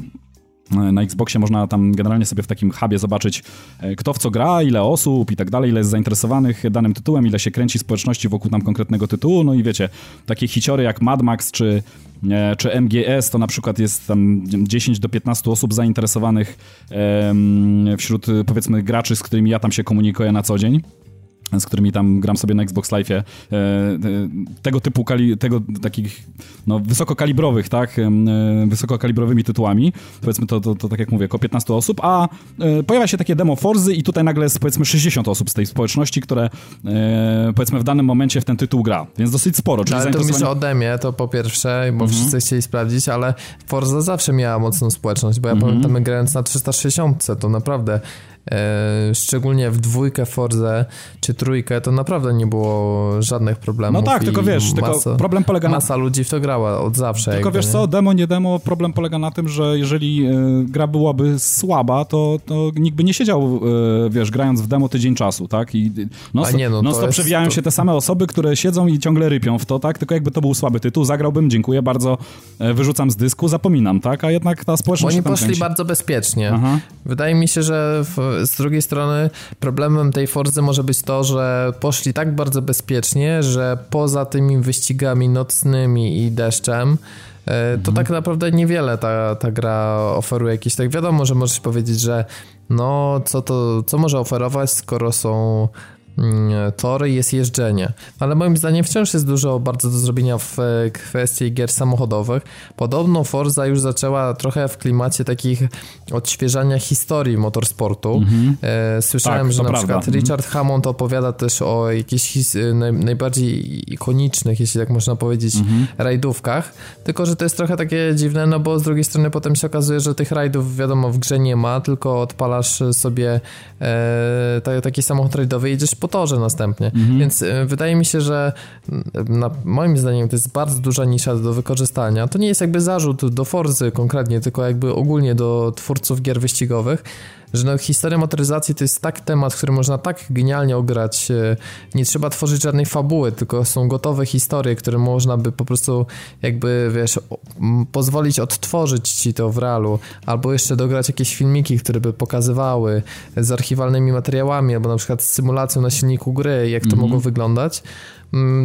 na Xboxie można tam generalnie sobie w takim hubie zobaczyć, e, kto w co gra, ile osób i tak dalej, ile jest zainteresowanych danym tytułem, ile się kręci społeczności wokół tam konkretnego tytułu. No i wiecie, takie hiciory jak Mad Max czy, e, czy MGS, to na przykład jest tam 10 do 15 osób zainteresowanych wśród powiedzmy graczy, z którymi ja tam się komunikuję na co dzień z którymi tam gram sobie na Xbox Live, e, e, tego typu, kali, tego takich no, wysokokalibrowych, tak, e, wysokokalibrowymi tytułami, powiedzmy to, to, to, tak jak mówię, około 15 osób, a pojawia się takie demo Forzy i tutaj nagle jest powiedzmy 60 osób z tej społeczności, które powiedzmy w danym momencie w ten tytuł gra, więc dosyć sporo. Czyli ale to myślę o demie, to po pierwsze, bo mhm. wszyscy chcieli sprawdzić, ale Forza zawsze miała mocną społeczność, bo ja mhm. pamiętam grając na 360, to naprawdę szczególnie w dwójkę Forze czy trójkę, to naprawdę nie było żadnych problemów. No tak, tylko wiesz, masa, tylko problem polega na... Masa ludzi w to grała od zawsze. Tylko jakby, wiesz nie? co, demo, nie demo, problem polega na tym, że jeżeli e, gra byłaby słaba, to, to nikt by nie siedział, e, wiesz, grając w demo tydzień czasu, tak? I no, nie, no, no to przewijają to... się te same osoby, które siedzą i ciągle rypią w to, tak? Tylko jakby to był słaby tytuł, zagrałbym, dziękuję bardzo, e, wyrzucam z dysku, zapominam, tak? A jednak ta społeczność Oni poszli kręci. bardzo bezpiecznie. Aha. Wydaje mi się, że w, z drugiej strony problemem tej Forzy może być to, że poszli tak bardzo bezpiecznie, że poza tymi wyścigami nocnymi i deszczem e, to mhm. tak naprawdę niewiele ta, ta gra oferuje jakieś tak wiadomo, że możesz powiedzieć, że no co to, co może oferować, skoro są tory jest jeżdżenie. Ale moim zdaniem wciąż jest dużo bardzo do zrobienia w e, kwestii gier samochodowych. Podobno Forza już zaczęła trochę w klimacie takich odświeżania historii motorsportu. Mm-hmm. Słyszałem, tak, że na prawda. przykład mhm. Richard. Hammond opowiada też o jakichś e, najbardziej ikonicznych, jeśli tak można powiedzieć, mm-hmm. rajdówkach. Tylko, że to jest trochę takie dziwne, no bo z drugiej strony potem się okazuje, że tych rajdów wiadomo w grze nie ma, tylko odpalasz sobie e, taki samochód rajdowy i jedziesz po torze następnie. Mhm. Więc y, wydaje mi się, że y, na, moim zdaniem to jest bardzo duża nisza do wykorzystania. To nie jest jakby zarzut do Forzy konkretnie, tylko jakby ogólnie do twórców gier wyścigowych, że no, historia motoryzacji to jest tak temat, który można tak genialnie ograć. E, nie trzeba tworzyć żadnej fabuły, tylko są gotowe historie, które można by po prostu jakby, wiesz, pozwolić odtworzyć ci to w realu, albo jeszcze dograć jakieś filmiki, które by pokazywały z archiwalnymi materiałami, albo na przykład z symulacją na silniku gry, jak to mm -hmm. mogło wyglądać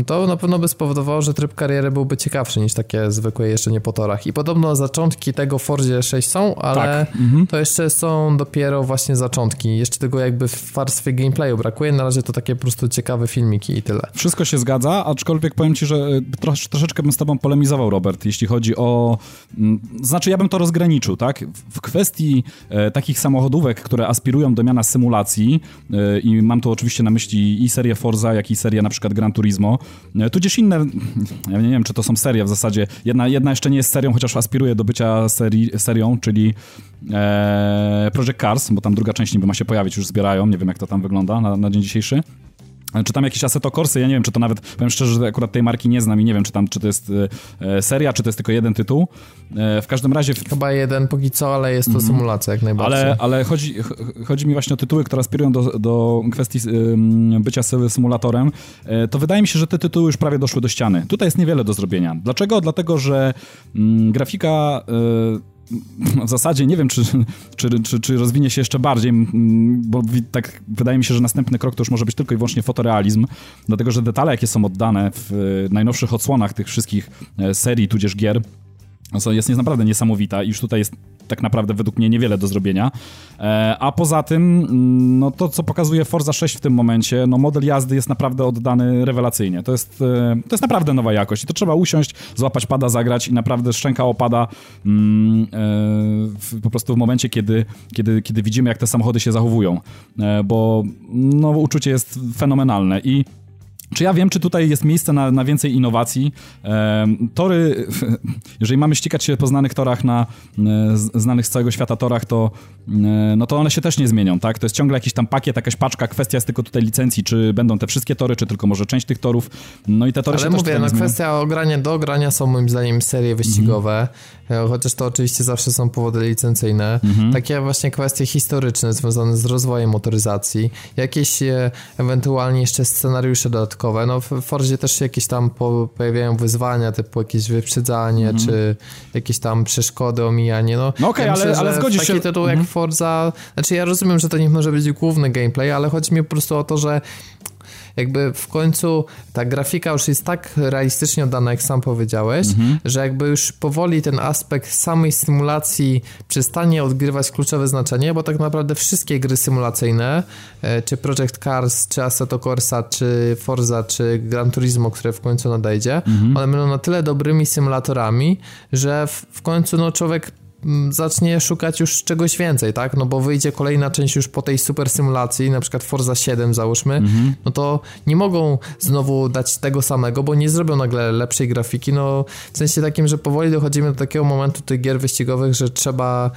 to na pewno by spowodowało, że tryb kariery byłby ciekawszy niż takie zwykłe jeżdżenie po torach. I podobno zaczątki tego Fordzie 6 są, ale tak. mhm. to jeszcze są dopiero właśnie zaczątki. Jeszcze tego jakby w warstwie gameplayu brakuje. Na razie to takie po prostu ciekawe filmiki i tyle. Wszystko się zgadza, aczkolwiek powiem ci, że e, trosz, troszeczkę bym z tobą polemizował, Robert, jeśli chodzi o... Mm, znaczy, ja bym to rozgraniczył, tak? W kwestii e, takich samochodówek, które aspirują do miana symulacji e, i mam tu oczywiście na myśli i serię Forza, jak i serię na przykład Gran Turismo, Turismo. E, tudzież inne, ja nie wiem, czy to są serie w zasadzie. Jedna, jedna jeszcze nie jest serią, chociaż aspiruje do bycia serią, czyli e, Project Cars, bo tam druga część niby ma się pojawić, już zbierają, nie wiem jak to tam wygląda na, na dzień dzisiejszy. Czy tam jakieś Assetto Corsy, ja nie wiem, czy to nawet, powiem szczerze, że akurat tej marki nie znam i nie wiem, czy tam, czy to jest e, seria, czy to jest tylko jeden tytuł. E, w każdym razie... Chyba jeden póki co, ale jest to mm -hmm. symulacja jak najbardziej. Ale, ale chodzi, chodzi mi właśnie o tytuły, które aspirują do, do kwestii bycia symulatorem. E, to wydaje mi się, że te tytuły już prawie doszły do ściany. Tutaj jest niewiele do zrobienia. Dlaczego? Dlatego, że mm, grafika... Y, w zasadzie nie wiem, czy, czy, czy, czy, rozwinie się jeszcze bardziej, bo tak wydaje mi się, że następny krok to już może być tylko i wyłącznie fotorealizm, dlatego że detale, jakie są oddane w najnowszych odsłonach tych wszystkich e, serii, tudzież gier, jest naprawdę niesamowita i już tutaj jest tak naprawdę według mnie niewiele do zrobienia. E, a poza tym, mm, no to co pokazuje Forza 6 w tym momencie, no model jazdy jest naprawdę oddany rewelacyjnie. To jest, e, to jest naprawdę nowa jakość i to trzeba usiąść, złapać pada, zagrać i naprawdę szczęka opada mm, e, po prostu w momencie, kiedy, kiedy, kiedy widzimy, jak te samochody się zachowują, bo no, uczucie jest fenomenalne i czy ja wiem, czy tutaj jest miejsce na, na więcej innowacji? E, tory, jeżeli mamy ścigać się po znanych torach na e, znanych z całego świata torach, to, e, no to one się też nie zmienią, tak? To jest ciągle jakiś tam pakiet, jakaś paczka, kwestia jest tylko tutaj licencji, czy będą te wszystkie tory, czy tylko może część tych torów. No i te tory Ale się mówię, też no kwestia ogrania do ogrania są moim zdaniem serie wyścigowe, mhm. chociaż to oczywiście zawsze są powody licencyjne. Mhm. Takie właśnie kwestie historyczne związane z rozwojem motoryzacji, jakieś e, ewentualnie jeszcze scenariusze dodatkowe dodatkowe. No w Forzie też się jakieś tam pojawiają wyzwania, typu jakieś wyprzedzanie, mm -hmm. czy jakieś tam przeszkody, omijanie. No, no okej, okay, ja ale, ale zgodzisz taki się... tytuł mm -hmm. jak mhm. Forza, znaczy ja rozumiem, że to nie może być główny gameplay, ale chodzi mi po prostu o to, że jakby w końcu ta grafika już jest tak realistycznie oddana, jak sam powiedziałeś, mhm. że jakby już powoli ten aspekt samej symulacji przestanie odgrywać kluczowe znaczenie, bo tak naprawdę wszystkie gry symulacyjne, e, czy Project Cars, czy Assetto Corsa, czy Forza, czy Gran Turismo, które w końcu nadejdzie, mhm. one będą na tyle dobrymi symulatorami, że w, w końcu no, człowiek zacznie szukać już czegoś więcej, tak? No bo wyjdzie kolejna część już po tej super symulacji, na przykład Forza 7 załóżmy, mhm. no to nie mogą znowu dać tego samego, bo nie zrobią nagle lepszej grafiki, no w sensie takim, że powoli dochodzimy do takiego momentu tych gier wyścigowych, że trzeba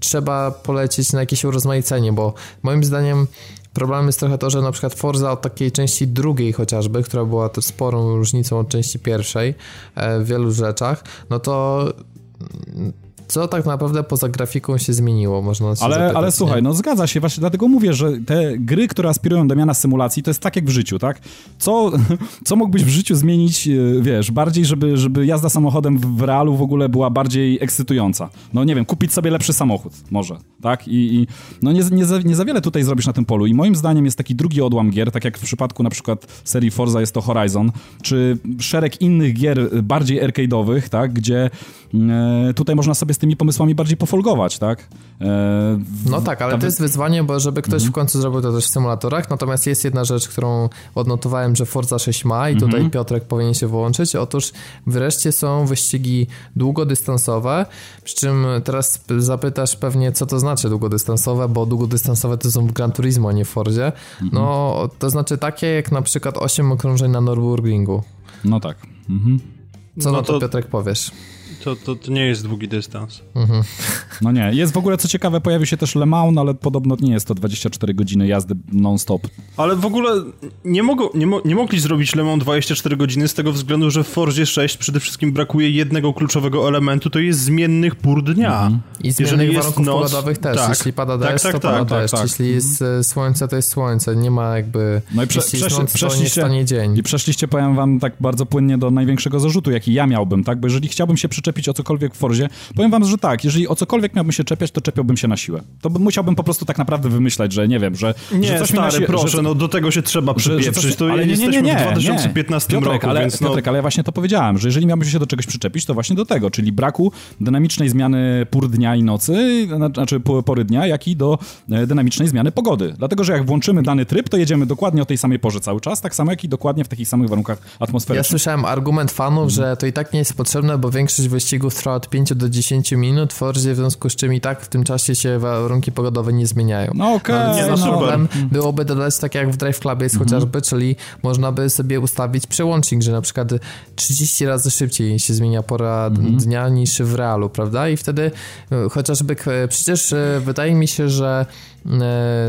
trzeba polecieć na jakieś urozmaicenie, bo moim zdaniem Problemem jest trochę to, że na przykład Forza od takiej części drugiej chociażby, która była to sporą różnicą od części pierwszej e, w wielu rzeczach, no to co tak naprawdę poza grafiką się zmieniło, można się ale, zapytać, ale słuchaj, no zgadza się, właśnie dlatego mówię, że te gry, które aspirują do miana symulacji, to jest tak jak w życiu, tak? Co, co mógłbyś w życiu zmienić, e, wiesz, bardziej, żeby, żeby jazda samochodem w realu w ogóle była bardziej ekscytująca? No nie wiem, kupić sobie lepszy samochód, może, tak? I, i no nie, nie, za, nie za wiele tutaj zrobisz na tym polu i moim zdaniem jest taki drugi odłam gier, tak jak w przypadku na przykład serii Forza jest to Horizon, czy szereg innych gier bardziej arcade'owych, tak? Gdzie e, tutaj można sobie tymi pomysłami bardziej pofolgować, tak? E, no tak, ale to jest wyzwanie, bo żeby ktoś mhm. w końcu zrobił to też w symulatorach, natomiast jest jedna rzecz, którą odnotowałem, że Forza 6 ma i tutaj mhm. Piotrek powinien się włączyć. Otóż wreszcie są wyścigi długodystansowe, przy czym teraz zapytasz pewnie, co to znaczy długodystansowe, bo długodystansowe to są w Gran Turismo, a nie w Forzie. Mhm. No, to znaczy takie jak na przykład 8 okrążeń na Nürburgringu. No tak. Mhm. Co no na to, to Piotrek powiesz? To, to, to, nie jest długi dystans. Mhm. No nie. Jest w ogóle, co ciekawe, pojawił się też Le Mans, ale podobno nie jest to 24 godziny jazdy non-stop. Ale w ogóle nie, mogą, nie, mo nie mogli zrobić Le Mans 24 godziny z tego względu, że w Forzie 6 przede wszystkim brakuje jednego kluczowego elementu, to jest zmiennych pór dnia. Mhm. I zmiennych Jeżeli warunków noc, pogodowych też. Tak, Jeśli pada tak, deszcz, tak, to tak, pada tak, deszcz. Tak. Jeśli jest e, słońce, to jest słońce. Nie ma jakby... No i prze, jeśli przesz, noc, przeszliście, nie dzień. I przeszliście, powiem wam tak bardzo płynnie do największego zarzutu, jaki ja miałbym, tak? Bo jeżeli chciałbym się przyczepić o cokolwiek w Forzie, powiem wam, że tak, jeżeli o cokolwiek miałbym się czepiać, to czepiałbym się na siłę. To musiałbym po prostu tak naprawdę wymyślać, że nie wiem, że... Nie, że coś stary, mi proszę, że, no do tego się trzeba przypieprzyć, to ale nie, nie, nie, nie, w 2015 Piotrek, roku, ale, więc no... Piotrek, ale ja właśnie to powiedziałem, że jeżeli miałbym się do czegoś przyczepić, to właśnie do tego, czyli braku dynamicznej zmiany pór dnia i nocy, znaczy pory dnia, jak i do e, dynamicznej zmiany pogody. Dlatego, że jak włączymy dany tryb, to jedziemy dokładnie o tej samej porze cały czas, tak samo jak i dokładnie w takich samych warunkach atmosferycznych. Ja słyszałem argument fanów, mhm. że to i tak nie jest potrzebne, bo większość wyścigów trwa od 5 do 10 minut w Forzie, w związku z czym i tak w tym czasie się warunki pogodowe nie zmieniają. No okej, okay, no, no, problem byłoby dodać tak jak w Drive Clubie jest mm -hmm. chociażby, czyli można by sobie ustawić przełącznik, że na przykład 30 razy szybciej się zmienia pora mm -hmm. dnia niż w realu, prawda? I wtedy e, chociażby przecież e, wydaje mi się, że E,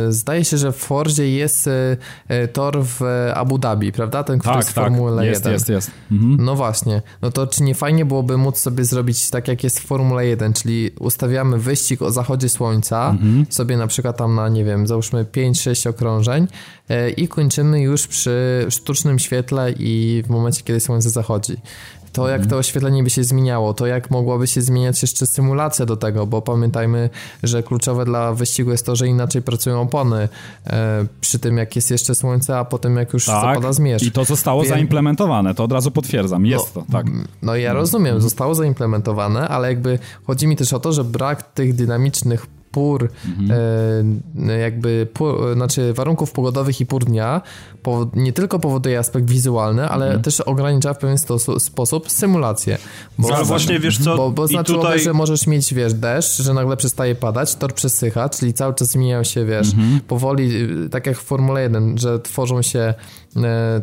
zdaje się, że w Fordzie jest e, e, tor w Abu Dhabi, prawda? Ten, który tak, jest w Formule tak. 1. Jest, jest, jest. Mhm. No właśnie. No to czy nie fajnie byłoby móc sobie zrobić tak, jak jest w Formule 1, czyli ustawiamy wyścig o zachodzie słońca, mhm. sobie na przykład tam na, nie wiem, załóżmy 5-6 okrążeń i kończymy już przy sztucznym świetle i w momencie, kiedy słońce zachodzi to jak to oświetlenie by się zmieniało, to jak mogłaby się zmieniać jeszcze symulacja do tego, bo pamiętajmy, że kluczowe dla wyścigu jest to, że inaczej pracują opony e, przy tym, jak jest jeszcze słońce, a potem jak już tak, zapada zmierzch. I to zostało Wie... zaimplementowane, to od razu potwierdzam, jest no, to, tak. No ja rozumiem, mhm. zostało zaimplementowane, ale jakby chodzi mi też o to, że brak tych dynamicznych pór, mhm. e, jakby pór, znaczy warunków pogodowych i pór dnia po, nie tylko powoduje aspekt wizualny, ale mhm. też ogranicza w pewien sposób symulację. Bo, ale właśnie wiesz co, bo, bo znaczyłoby, tutaj... że możesz mieć, wiesz, deszcz, że nagle przestaje padać, tor przesycha, czyli cały czas zmieniają się, wiesz, mhm. powoli, tak jak w Formule 1, że tworzą się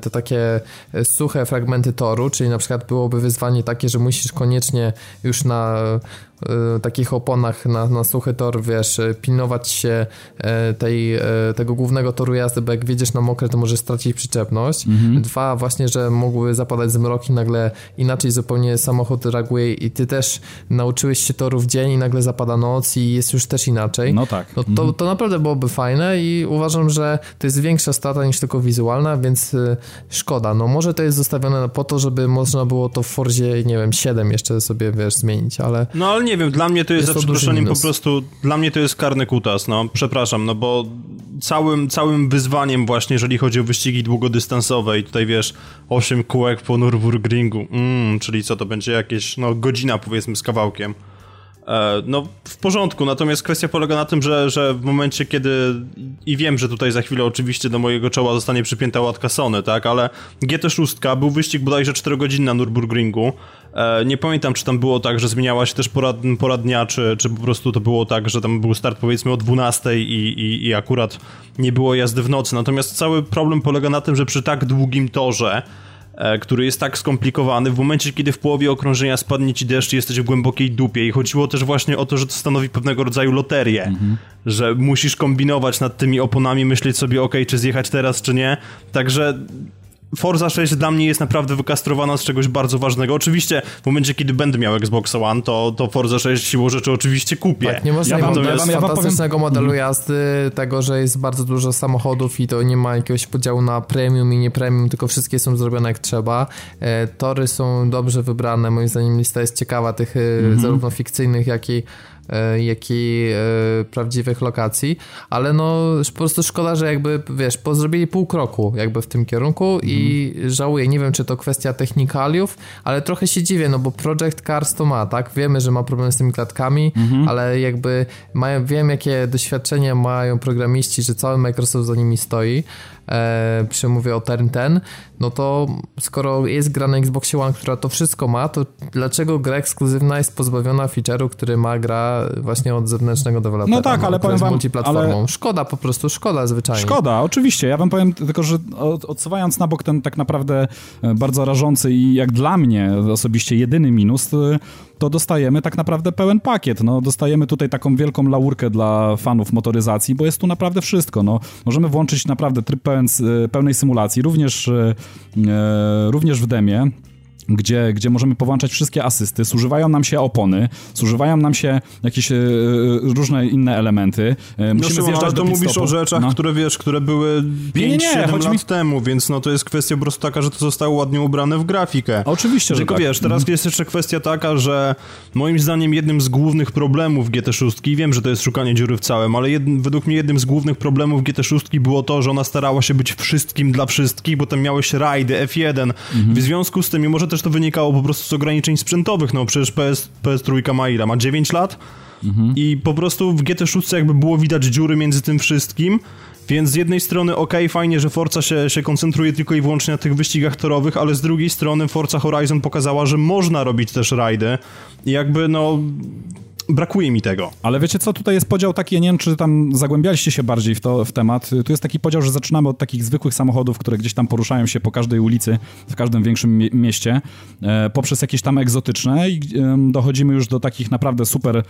te takie suche fragmenty toru, czyli na przykład byłoby wyzwanie takie, że musisz koniecznie już na e, takich oponach na, na suchy tor, wiesz, pilnować się e, tej, tego głównego toru jazdy, bo jak wiedziesz na mokre, to możesz stracić przyczepność. Mhm. Dwa, właśnie, że mogły zapadać zmroki, nagle inaczej zupełnie samochód reaguje i ty też nauczyłeś się toru w dzień i nagle zapada noc i jest już też inaczej. No tak. No, to, mhm. to naprawdę byłoby fajne i uważam, że to jest większa strata niż tylko wizualna, więc y, szkoda. No może to jest zostawione po to, żeby można było to w Forzie, nie wiem, 7 jeszcze sobie, wiesz, zmienić, ale... No ale nie wiem, dla mnie to jest, jest za przeproszeniem po prostu, dla mnie to jest karny kutas, no, przepraszam, no bo całym, całym wyzwaniem właśnie, jeżeli chodzi o wyścigi długodystansowe i tutaj wiesz, 8 kółek po Nürburgringu, mm, czyli co to będzie jakieś, no godzina powiedzmy z kawałkiem. E, no, w porządku, natomiast kwestia polega na tym, że, że w momencie, kiedy. I wiem, że tutaj za chwilę oczywiście do mojego czoła zostanie przypięta łatka Sony, tak, ale GT6 był wyścig bodajże 4 godzin na Nürburgringu. E, nie pamiętam, czy tam było tak, że zmieniała się też pora, pora dnia, czy, czy po prostu to było tak, że tam był start powiedzmy o 12 i, i, i akurat nie było jazdy w nocy. Natomiast cały problem polega na tym, że przy tak długim torze który jest tak skomplikowany, w momencie, kiedy w połowie okrążenia spadnie ci deszcz i jesteś w głębokiej dupie. I chodziło też właśnie o to, że to stanowi pewnego rodzaju loterię, mhm. że musisz kombinować nad tymi oponami, myśleć sobie, ok, czy zjechać teraz, czy nie, także Forza 6 dla mnie jest naprawdę wykastrowana z czegoś bardzo ważnego. Oczywiście w momencie, kiedy będę miał Xbox One, to, to Forza 6 siłą rzeczy oczywiście kupię. Tak, nie można ja natomiast... ja fantastycznego powiem... modelu mhm. jazdy, tego, że jest bardzo dużo samochodów i to nie ma jakiegoś podziału na premium i nie premium, tylko wszystkie są zrobione jak trzeba. E, tory są dobrze wybrane, moim zdaniem lista jest ciekawa tych mm zarówno fikcyjnych, jak i E, jak i e, prawdziwych lokacji, ale no po prostu szkoda, że jakby, wiesz, zrobili pół kroku jakby w tym kierunku mhm. i żałuję, nie wiem, czy to kwestia technikaliów, ale trochę się dziwię, no bo Project Cars to ma, tak? Wiemy, że ma problem z tymi klatkami, mhm. ale jakby mają, wiem, jakie doświadczenie mają programiści, że cały Microsoft za nimi stoi, e, przemówię o Turn 10, no to skoro jest gra na Xbox One, która to wszystko ma, to dlaczego gra ekskluzywna jest pozbawiona feature'u, który ma gra właśnie od zewnętrznego dewelopera? No tak, ale no, powiem wam... multiplatformą. Ale... Szkoda, po prostu szkoda zwyczajnie. Szkoda, oczywiście. Ja wam powiem tylko, że odsuwając na bok ten tak naprawdę e, bardzo rażący i jak dla mnie osobiście jedyny minus, to dostajemy tak naprawdę pełen pakiet. No, dostajemy tutaj taką wielką laurkę dla fanów motoryzacji, bo jest tu naprawdę wszystko. No, możemy włączyć naprawdę tryb pełen, pełnej symulacji, również, e, również w demie gdzie, gdzie możemy powłączać wszystkie asysty, zużywają nam się opony, zużywają nam się jakieś e, różne inne elementy. E, musimy no, zjeżdżać ale to mówisz stopu. o rzeczach, no. które wiesz, które były 5-7 lat mi... temu, więc no to jest kwestia po prostu taka, że to zostało ładnie ubrane w grafikę. Oczywiście, Tylko że tak. wiesz, teraz mhm. jest jeszcze kwestia taka, że moim zdaniem jednym z głównych problemów GT6, wiem, że to jest szukanie dziury w całym, ale jed, według mnie jednym z głównych problemów GT6 było to, że ona starała się być wszystkim dla wszystkich, bo tam miałeś rajdy, F1. Mhm. W związku z tym, mimo że też też to wynikało po prostu z ograniczeń sprzętowych, no przecież PS, PS3 ma ile? Ma 9 lat? Mhm. I po prostu w GT6 jakby było widać dziury między tym wszystkim, więc z jednej strony ok, fajnie, że Forza się, się koncentruje tylko i wyłącznie na tych wyścigach torowych, ale z drugiej strony Forza Horizon pokazała, że można robić też rajdy i jakby no brakuje mi tego. Ale wiecie co, tutaj jest podział taki, ja nie wiem, czy tam zagłębialiście się bardziej w, to, w temat. Tu jest taki podział, że zaczynamy od takich zwykłych samochodów, które gdzieś tam poruszają się po każdej ulicy, w każdym większym mie mieście, e, poprzez jakieś tam egzotyczne i e, dochodzimy już do takich naprawdę super e,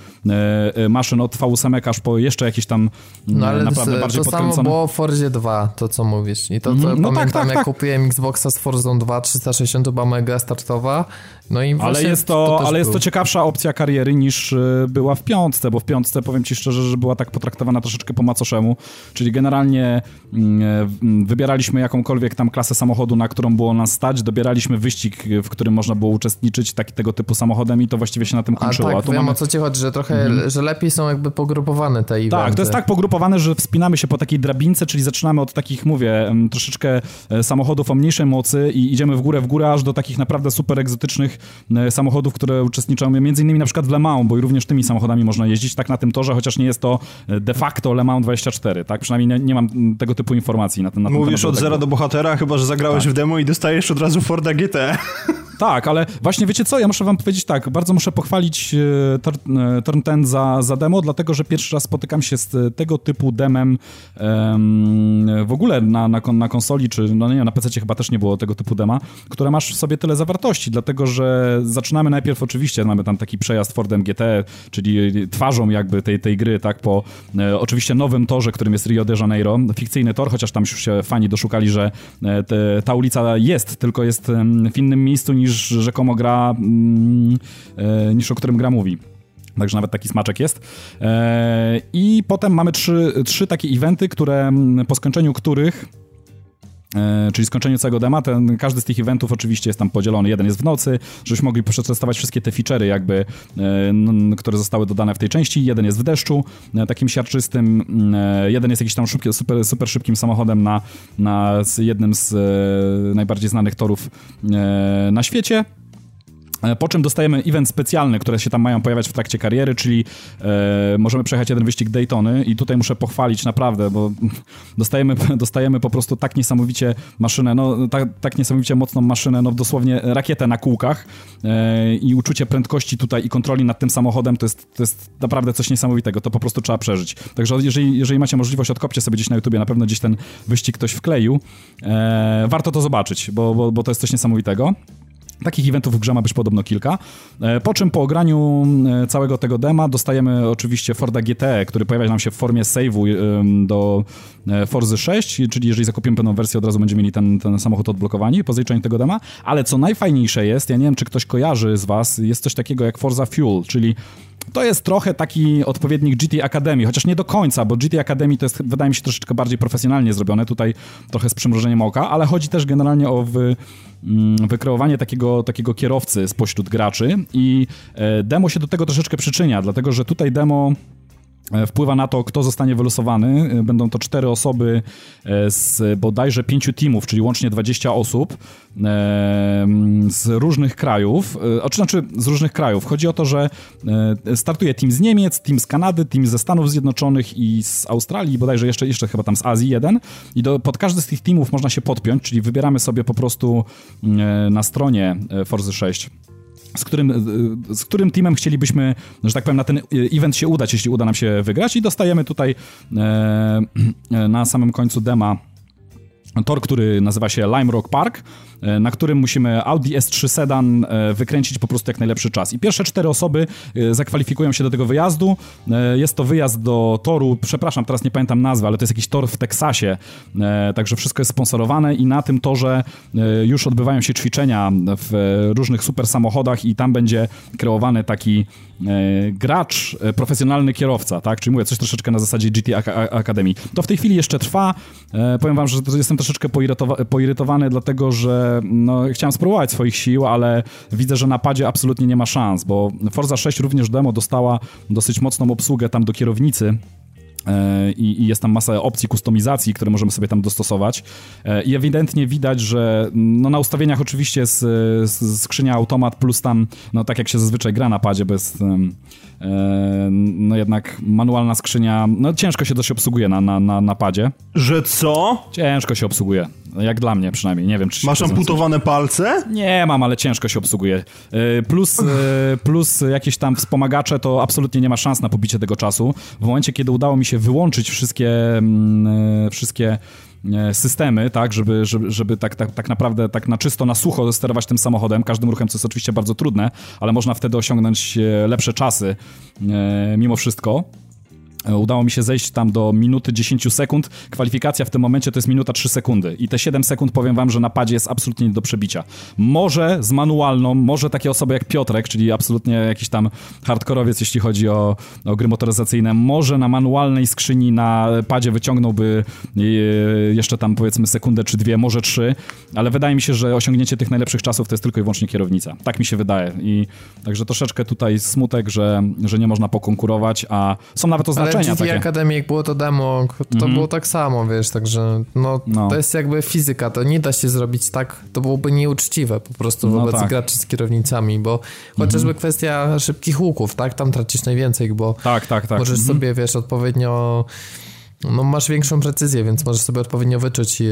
e maszyn od V8 aż po jeszcze jakieś tam no, ale naprawdę z, bardziej to podkręcone. To samo było w Forzie 2, to co mówisz. I to, co mm, no pamiętam, tak, tak, jak tak. kupiłem Xboxa z Forzą 2 360, to była mega startowa, no i ale jest to, to ale jest to ciekawsza opcja kariery niż była w piątce, bo w piątce, powiem ci szczerze, że była tak potraktowana troszeczkę po macoszemu, czyli generalnie mm, wybieraliśmy jakąkolwiek tam klasę samochodu, na którą było nas stać, dobieraliśmy wyścig, w którym można było uczestniczyć taki, tego typu samochodem i to właściwie się na tym kończyło. A tak, A wiem mamy... o co ci chodzi, że trochę, mhm. że lepiej są jakby pogrupowane te eventy. Tak, to jest tak pogrupowane, że wspinamy się po takiej drabince, czyli zaczynamy od takich, mówię, troszeczkę e, samochodów o mniejszej mocy i idziemy w górę, w górę, aż do takich naprawdę super egzotycznych e, samochodów, które uczestniczą między innymi na przykład w Le Mans, bo również tymi samochodami można jeździć tak na tym torze, chociaż nie jest to e, de facto Le Mans 24, tak? Przynajmniej nie, nie mam tego typu informacji na ten, na ten Mówisz od zera do bohatera, chyba że zagrałeś tak. w demo i dostajesz od razu Forda GT. Tak, ale właśnie wiecie co, ja muszę wam powiedzieć tak, bardzo muszę pochwalić e, Turn 10 za, za demo, dlatego że pierwszy raz spotykam się z tego typu demem um, w ogóle na, na, na konsoli, czy no nie na PC chyba też nie było tego typu dema, które masz w sobie tyle zawartości, dlatego że zaczynamy najpierw oczywiście, mamy tam taki przejazd Fordem GT, czyli twarzą jakby tej, tej gry, tak, po e, oczywiście nowym torze, którym jest Rio de Janeiro, fikcyjny tor, chociaż tam już się fani doszukali, że e, te, ta ulica jest, tylko jest w innym miejscu niż niż rzekomo gra, mm, e, niż o którym gra mówi. Także nawet taki smaczek jest. E, I potem mamy trzy, trzy takie eventy, które mm, po skończeniu których czyli skończeniu całego dema. Ten, każdy z tych eventów oczywiście jest tam podzielony. Jeden jest w nocy, żebyśmy mogli przetestować wszystkie te feature'y jakby, e, które zostały dodane w tej części. Jeden jest w deszczu, e, takim siarczystym. Jeden jest jakiś tam szybki, super, super szybkim samochodem na, na jednym z najbardziej znanych torów na świecie. E, po czym dostajemy event specjalny, które się tam mają pojawiać w trakcie kariery, czyli e, możemy przejechać jeden wyścig Daytony i tutaj muszę pochwalić naprawdę, bo dostajemy, dostajemy po prostu tak niesamowicie maszynę, no tak, tak niesamowicie mocną maszynę, no dosłownie rakietę na kółkach e, i uczucie prędkości tutaj i kontroli nad tym samochodem to jest, to jest naprawdę coś niesamowitego, to po prostu trzeba przeżyć. Także jeżeli, jeżeli macie możliwość, odkopcie sobie gdzieś na YouTubie, na pewno gdzieś ten wyścig ktoś wkleił. E, warto to zobaczyć, bo, bo, bo to jest coś niesamowitego. Takich eventów w grze ma być podobno kilka. E, po czym po ograniu e, całego tego dema dostajemy oczywiście Forda GT, który pojawia nam się w formie save'u do e, Forzy 6, czyli jeżeli zakupimy pewną wersję, od razu będziemy mieli ten, ten samochód odblokowani po zaliczeniu tego dema. Ale co najfajniejsze jest, ja nie wiem, czy ktoś kojarzy z was, jest coś takiego jak Forza Fuel, czyli to jest trochę taki odpowiednik GT Academy, chociaż nie do końca, bo GT Academy to jest, wydaje mi się, troszeczkę bardziej profesjonalnie zrobione, tutaj trochę z przymrużeniem oka, ale chodzi też generalnie o wy, mm, wykreowanie takiego, takiego kierowcy spośród graczy i e, demo się do tego troszeczkę przyczynia, dlatego że tutaj demo wpływa na to, kto zostanie wylosowany. E, będą to cztery osoby e, z bodajże pięciu teamów, czyli łącznie 20 osób z różnych krajów, znaczy z różnych krajów. Chodzi o to, że startuje team z Niemiec, team z Kanady, team ze Stanów Zjednoczonych i z Australii, bodajże jeszcze, jeszcze chyba tam z Azji jeden. I do, pod każdy z tych teamów można się podpiąć, czyli wybieramy sobie po prostu na stronie Forzy 6 z którym, e, z którym teamem chcielibyśmy, że tak powiem, na ten event się udać, jeśli uda nam się wygrać. I dostajemy tutaj e, e na samym końcu dema tor, który nazywa się Lime Rock Park, e, na którym musimy Audi S3 Sedan e, wykręcić po prostu jak najlepszy czas. I pierwsze cztery osoby e, zakwalifikują się do tego wyjazdu. Jest to wyjazd do toru, przepraszam, teraz nie pamiętam nazwy, ale to jest jakiś tor w Teksasie, także wszystko jest sponsorowane i na tym torze już odbywają się ćwiczenia w różnych super samochodach i tam będzie kreowany taki gracz, profesjonalny kierowca, tak? Czyli mówię, coś troszeczkę na zasadzie GT Academy. To w tej chwili jeszcze trwa. Powiem wam, że jestem troszeczkę poirytowa poirytowany, dlatego że no, chciałem spróbować swoich sił, ale widzę, że na padzie absolutnie nie ma szans, bo Forza 6 również demo dostała dosyć mocną obsługę tam do kierownicy, e, i, jest tam masa opcji kustomizacji, które możemy sobie tam dostosować. E, I ewidentnie widać, że no na ustawieniach oczywiście jest, skrzynia automat plus tam, no tak jak się zazwyczaj gra na padzie, bez no jednak manualna skrzynia, no ciężko się dość obsługuje na, na, na, na padzie. Że co? Ciężko się obsługuje. Jak dla mnie przynajmniej, nie wiem czy... Masz amputowane palce? Nie mam, ale ciężko się obsługuje. E, plus, e, plus jakieś tam wspomagacze, to absolutnie nie ma szans na pobicie tego czasu. W momencie, kiedy udało mi się wyłączyć wszystkie, mm, wszystkie E, systemy, tak, żeby, żeby, żeby tak, tak, tak naprawdę tak na czysto, na sucho sterować tym samochodem, każdym ruchem, co jest oczywiście bardzo trudne, ale można wtedy osiągnąć e, lepsze czasy e, mimo wszystko. E, udało mi się zejść tam do minuty 10 sekund. Kwalifikacja w tym momencie to jest minuta 3 sekundy. I te 7 sekund powiem wam, że na padzie jest absolutnie nie do przebicia. Może z manualną, może takie osoby jak Piotrek, czyli absolutnie jakiś tam hardkorowiec, jeśli chodzi o, o gry motoryzacyjne, może na manualnej skrzyni na padzie wyciągnąłby e, jeszcze tam powiedzmy sekundę czy dwie, może trzy, ale wydaje mi się, że osiągnięcie tych najlepszych czasów to jest tylko i wyłącznie kierownica. Tak mi się wydaje. I także troszeczkę tutaj smutek, że, że nie można pokonkurować, a są nawet oznaczenia ale GT takie. Academy, jak było to demo, to -hmm. było tak samo, wiesz, także no, no, to jest jakby fizyka, to nie da się zrobić tak, to byłoby nieuczciwe po prostu no wobec tak. graczy z kierownicami, bo chociażby -hmm. kwestia szybkich łuków, tak, tam tracisz najwięcej, bo tak, tak, tak. możesz -hmm. sobie, wiesz, odpowiednio no masz większą precyzję, więc możesz sobie odpowiednio wyczuć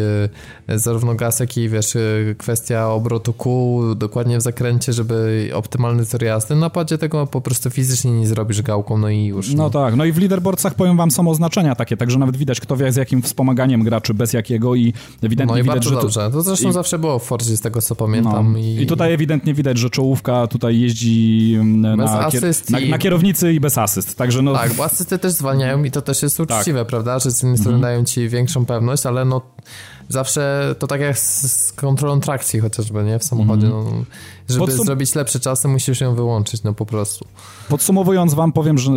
e, zarówno gaz, jak i wiesz, e, kwestia obrotu kół dokładnie w zakręcie, żeby optymalny tor jazdy. Na padzie tego po prostu fizycznie nie zrobisz gałką, no i już. No, no tak, no i w leaderboardsach powiem wam są oznaczenia takie, także nawet widać kto wie z jakim wspomaganiem gra, czy bez jakiego i ewidentnie no i widać, bardzo że... dobrze, to zresztą I... zawsze było w Forzie z tego co pamiętam. No. I... I... tutaj ewidentnie widać, że czołówka tutaj jeździ mm, na, kier... na, na, kierownicy i bez asyst, także no... Tak, bo asysty też zwalniają i to też jest uczciwe, tak. prawda? Że z jednej strony mhm. dają ci większą pewność, ale no zawsze to tak jak z, kontrolą trakcji chociażby, nie? W samochodzie, mm. no, żeby Podsum zrobić lepsze czasy, musisz ją wyłączyć, no po prostu. Podsumowując wam powiem, że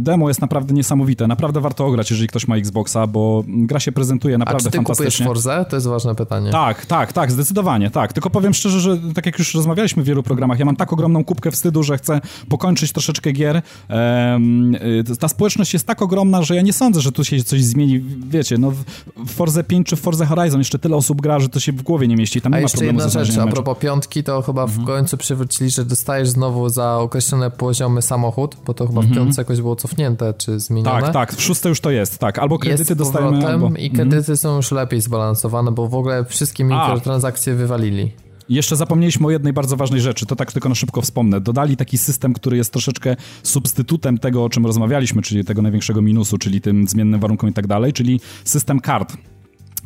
demo jest naprawdę niesamowite, naprawdę warto ograć, jeżeli ktoś ma Xboxa, bo gra się prezentuje naprawdę fantastycznie. A czy ty kupujesz Forza? To jest ważne pytanie. Tak, tak, tak, zdecydowanie, tak. Tylko powiem szczerze, że tak jak już rozmawialiśmy w wielu programach, ja mam tak ogromną kubkę wstydu, że chcę pokończyć troszeczkę gier. Ehm, ta społeczność jest tak ogromna, że ja nie sądzę, że tu się coś zmieni, wiecie, no w Forze 5 czy w Forze Horizon jeszcze tyle osób gra, że to się w głowie nie mieści, tam A nie ma problemu jedna rzecz, a propos piątki, to chyba mhm. w końcu przywrócili, że dostajesz znowu za określone poziomy samochód, bo to chyba mhm. w piątce jakoś było cofnięte, czy zmienione. Tak, tak, w szóste już to jest, tak, albo kredyty jest dostajemy, albo... i kredyty mhm. są już lepiej zbalansowane, bo w ogóle wszystkie mikrotransakcje a. wywalili. Jeszcze zapomnieliśmy o jednej bardzo ważnej rzeczy, to tak tylko na szybko wspomnę. Dodali taki system, który jest troszeczkę substytutem tego, o czym rozmawialiśmy, czyli tego największego minusu, czyli tym zmiennym warunkom i tak dalej, czyli system kart.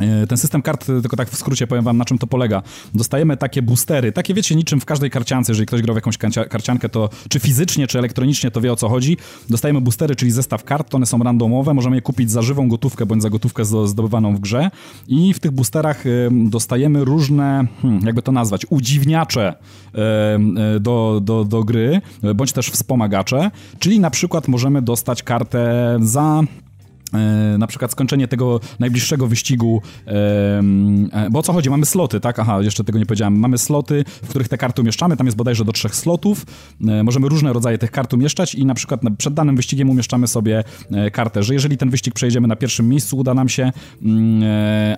E, ten system kart, tylko tak w skrócie powiem wam, na czym to polega. Dostajemy takie boostery, takie wiecie, niczym w każdej karciance, jeżeli ktoś grał w jakąś karciankę, to czy fizycznie, czy elektronicznie, to wie o co chodzi. Dostajemy boostery, czyli zestaw kart, one są randomowe, możemy je kupić za żywą gotówkę, bądź za gotówkę zdobywaną w grze i w tych boosterach dostajemy różne, hmm, jakby to nazwać, udziwniacze e, do, do, do gry, bądź też wspomagacze, czyli na przykład możemy dostać kartę za E, na przykład skończenie tego najbliższego wyścigu, e, bo o co chodzi? Mamy sloty, tak? Aha, jeszcze tego nie powiedziałem. Mamy sloty, w których te karty umieszczamy, tam jest bodajże do trzech slotów. E, możemy różne rodzaje tych kart umieszczać i na przykład przed danym wyścigiem umieszczamy sobie kartę, że jeżeli ten wyścig przejdziemy na pierwszym miejscu, uda nam się, mm,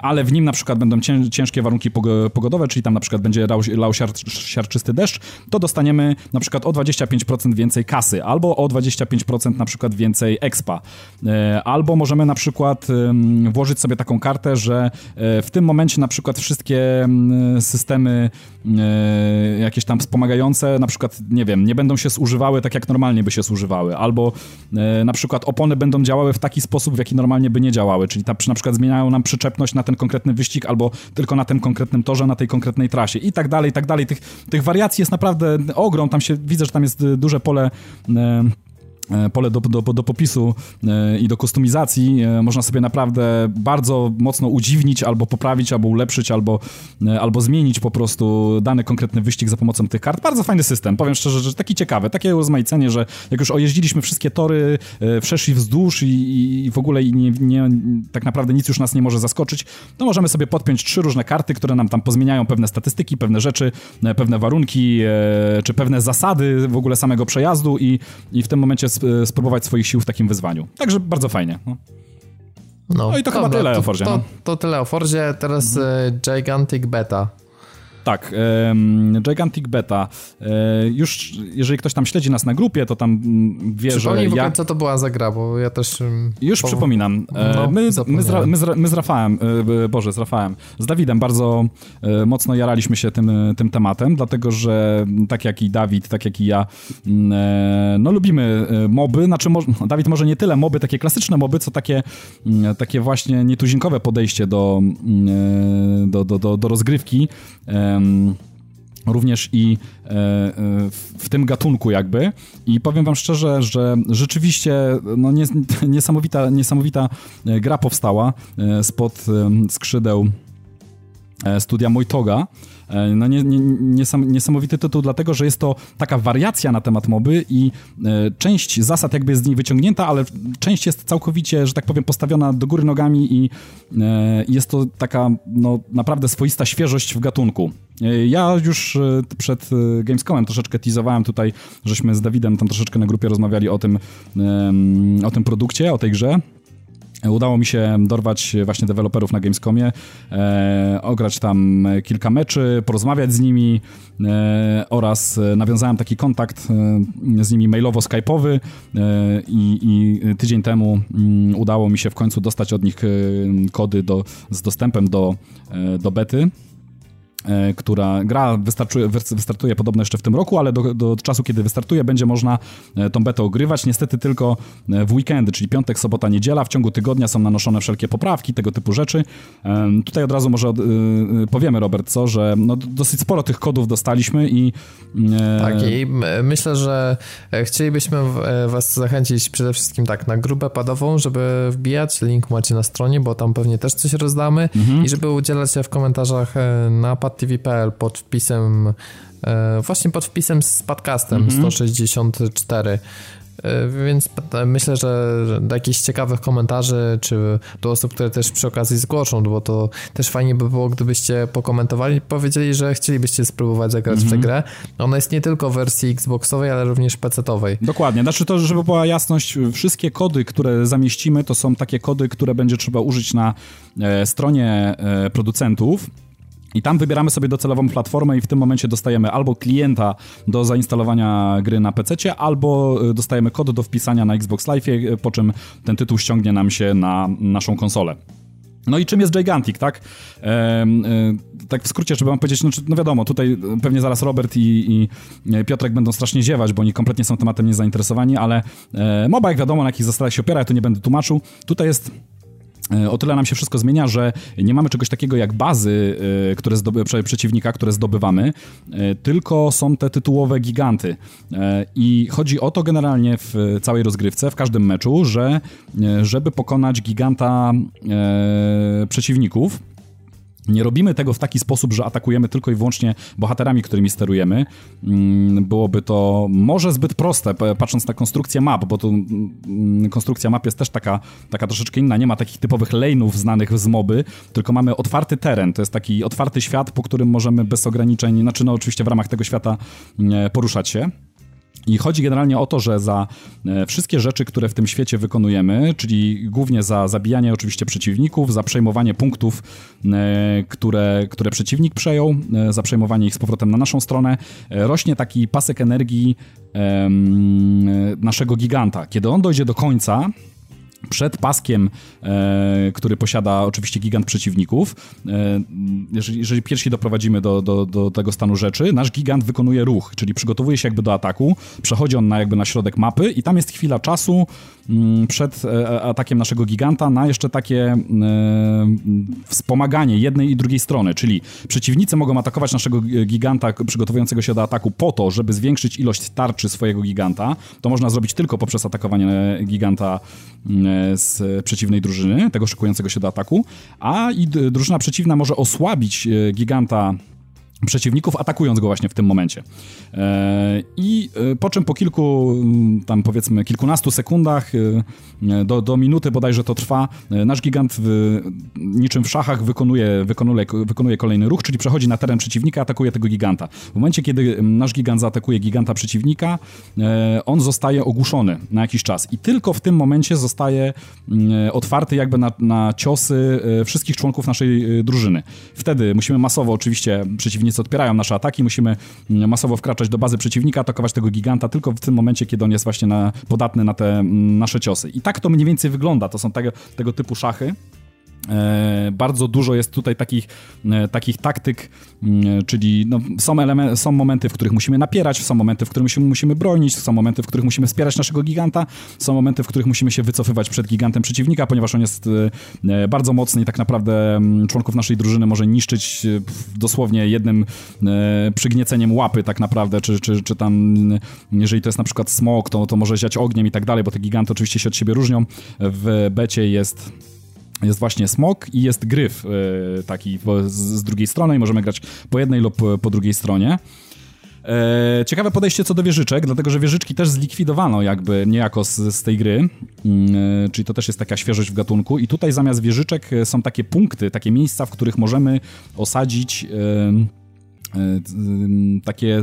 ale w nim na przykład będą ciężkie warunki pogodowe, czyli tam na przykład będzie lał, lał siar, siarczysty deszcz, to dostaniemy na przykład o 25% więcej kasy, albo o 25% na przykład więcej expa, albo możemy na przykład włożyć sobie taką kartę, że e, w tym momencie na przykład wszystkie systemy e, jakieś tam wspomagające, na przykład, nie wiem, nie będą się zużywały tak, jak normalnie by się zużywały, albo e, na przykład opony będą działały w taki sposób, w jaki normalnie by nie działały, czyli ta, na przykład zmieniają nam przyczepność na ten konkretny wyścig, albo tylko na tym konkretnym torze, na tej konkretnej trasie i tak dalej, i tak dalej. Tych, tych wariacji jest naprawdę ogrom, tam się, widzę, że tam jest duże pole pole do, do, do popisu e, i do kustomizacji e, można sobie naprawdę bardzo mocno udziwnić, albo poprawić, albo ulepszyć, albo, albo zmienić po prostu dany konkretny wyścig za pomocą tych kart. Bardzo fajny system, powiem szczerze, że taki ciekawy, takie urozmaicenie, że jak już ojeździliśmy wszystkie tory, przeszli wzdłuż i, i w ogóle nie, nie, tak naprawdę nic już nas nie może zaskoczyć, to możemy sobie podpiąć trzy różne karty, które nam tam pozmieniają pewne statystyki, pewne rzeczy, pewne warunki, czy pewne zasady w ogóle samego przejazdu i, i w tym momencie E, spróbować swoich sił w takim wyzwaniu. Także bardzo fajnie. No. No, no i to dobra, chyba tyle to, o Forzie. To, no. to, tyle o Forzie. Teraz mhm. Gigantic Beta. Tak, um, Gigantic Beta. E, już, jeżeli ktoś tam śledzi nas na grupie, to tam mm, wie, Przypomnij że ja... co to była za gra, bo ja też... Mm, już po... przypominam. E, no, my, my, z, my, z, my z Rafałem, e, Boże, z Rafałem, z Dawidem bardzo mocno jaraliśmy się tym, tym tematem, dlatego, że tak jak i Dawid, tak jak i ja, mm, no lubimy moby, znaczy Dawid może nie tyle moby, takie klasyczne moby, co takie, takie właśnie nietuzinkowe podejście do, do, do, do, do rozgrywki. Również i e, e, w tym gatunku jakby. I powiem wam szczerze, że rzeczywiście no, niesamowita, niesamowita gra powstała spod skrzydeł studia Mojtoga, E, no nie, nie, niesamowity tytuł, dlatego że jest to taka wariacja na temat moby i e, część zasad jakby jest z niej wyciągnięta, ale część jest całkowicie, że tak powiem, postawiona do góry nogami i e, jest to taka no, naprawdę swoista świeżość w gatunku. Ja już przed Gamescomem troszeczkę teasowałem tutaj, żeśmy z Dawidem tam troszeczkę na grupie rozmawiali o tym, o tym produkcie, o tej grze. Udało mi się dorwać właśnie deweloperów na Gamescomie, e, ograć tam kilka meczy, porozmawiać z nimi e, oraz nawiązałem taki kontakt e, z nimi mailowo-skype'owy e, i, i, tydzień temu mm, udało mi się w końcu dostać od nich e, kody do, z dostępem do, e, do bety. E, która gra wystartuje, podobno jeszcze w tym roku, ale do, do, czasu, kiedy wystartuje, będzie można e, tą betę ogrywać. Niestety tylko e, w weekendy, czyli piątek, sobota, niedziela. W ciągu tygodnia są nanoszone wszelkie poprawki, tego typu rzeczy. Tutaj od razu może powiemy, Robert, co, że no, dosyć sporo tych kodów dostaliśmy i... Tak, i myślę, że chcielibyśmy was zachęcić przede wszystkim tak na grupę padową, żeby wbijać. Link macie na stronie, bo tam pewnie też coś rozdamy mhm. i żeby udzielać się w komentarzach na pad TV.pl pod wpisem, e, właśnie pod wpisem z podcastem -hmm. 164. Więc myślę, że do jakichś ciekawych komentarzy, czy do osób, które też przy okazji zgłoszą, bo to też fajnie by było, gdybyście pokomentowali, powiedzieli, że chcielibyście spróbować zagrać mm -hmm. w tę mhm. grę. Ona jest nie tylko w wersji Xboxowej, ale również PC-owej. Dokładnie. Znaczy to, żeby była jasność, wszystkie kody, które zamieścimy, to są takie kody, które będzie trzeba użyć na e, stronie e, producentów i tam wybieramy sobie docelową platformę i w tym momencie dostajemy albo klienta do zainstalowania gry na PC, albo y, dostajemy kod do wpisania na Xbox Live, y, po czym ten tytuł ściągnie nam się na naszą konsolę. No i czym jest Gigantic, tak? E, e, tak w skrócie, żeby wam powiedzieć, no, no wiadomo, tutaj pewnie zaraz Robert i, i, Piotrek będą strasznie ziewać, bo oni kompletnie są tematem niezainteresowani, ale e, MOBA, jak wiadomo, na jakich zasadach się opiera, ja tu nie będę tłumaczył. Tutaj jest E, o tyle nam się wszystko zmienia, że nie mamy czegoś takiego jak bazy e, które zdoby, przeciwnika, które zdobywamy, e, tylko są te tytułowe giganty. I chodzi o to generalnie w całej rozgrywce, w każdym meczu, że żeby pokonać giganta przeciwników, nie robimy tego w taki sposób, że atakujemy tylko i wyłącznie bohaterami, którymi sterujemy. Mm, byłoby to może zbyt proste, patrząc na konstrukcję map, bo tu mm, konstrukcja map jest też taka, taka troszeczkę inna. Nie ma takich typowych lane'ów znanych z moby, tylko mamy otwarty teren. To jest taki otwarty świat, po którym możemy bez ograniczeń, znaczy no oczywiście w ramach tego świata mm, poruszać się. I chodzi generalnie o to, że za e, wszystkie rzeczy, które w tym świecie wykonujemy, czyli głównie za zabijanie oczywiście przeciwników, za przejmowanie punktów, e, które, które przeciwnik przejął, e, za przejmowanie ich z powrotem na naszą stronę, rośnie taki pasek energii naszego giganta. Kiedy on dojdzie do końca, przed paskiem, e, który posiada oczywiście gigant przeciwników. E, jeżeli, jeżeli pierwsi doprowadzimy do, do, do, tego stanu rzeczy, nasz gigant wykonuje ruch, czyli przygotowuje się jakby do ataku, przechodzi on na jakby na środek mapy i tam jest chwila czasu m, przed e, atakiem naszego giganta na jeszcze takie e, wspomaganie jednej i drugiej strony, czyli przeciwnicy mogą atakować naszego giganta przygotowującego się do ataku po to, żeby zwiększyć ilość tarczy swojego giganta. To można zrobić tylko poprzez atakowanie giganta z przeciwnej drużyny, tego szykującego się do ataku, a i drużyna przeciwna może osłabić e, giganta przeciwników, atakując go właśnie w tym momencie. E, I e, po czym po kilku, mm, tam powiedzmy kilkunastu sekundach, e, do, do minuty bodajże to trwa, nasz gigant w, niczym w szachach wykonuje, wykonuje, wykonuje kolejny ruch, czyli przechodzi na teren przeciwnika, atakuje tego giganta. W momencie, kiedy mm, nasz gigant zaatakuje giganta przeciwnika, on zostaje ogłuszony na jakiś czas i tylko w tym momencie zostaje mm, otwarty jakby na, na ciosy wszystkich członków naszej drużyny. Wtedy musimy masowo oczywiście przeciwnicy przeciwnicy odpierają nasze ataki, musimy mm, masowo wkraczać do bazy przeciwnika, atakować tego giganta tylko w tym momencie, kiedy on jest właśnie na, podatny na te mm, nasze ciosy. I tak to mniej więcej wygląda. To są tego, tego typu szachy. E, bardzo dużo jest tutaj takich, e, takich taktyk, mm, czyli no, są, elementy, są momenty, w których musimy napierać, są momenty, w których musimy, musimy bronić, są momenty, w których musimy wspierać naszego giganta, są momenty, w których musimy się wycofywać przed gigantem przeciwnika, ponieważ on jest e, bardzo mocny i tak naprawdę mm, członków naszej drużyny może niszczyć dosłownie jednym przygnieceniem łapy tak naprawdę, czy, czy, czy tam jeżeli to jest na przykład smok, to, to może ziać ogniem i tak dalej, bo te giganty oczywiście się od siebie różnią. W becie jest jest właśnie smok i jest gryf e, taki z drugiej strony i możemy grać po jednej lub po drugiej stronie. E, ciekawe podejście co do wieżyczek, dlatego że wieżyczki też zlikwidowano jakby niejako z, z tej gry, mm, e, czyli to też jest taka świeżość w gatunku i tutaj zamiast wieżyczek są takie punkty, takie miejsca, w których możemy osadzić Y, takie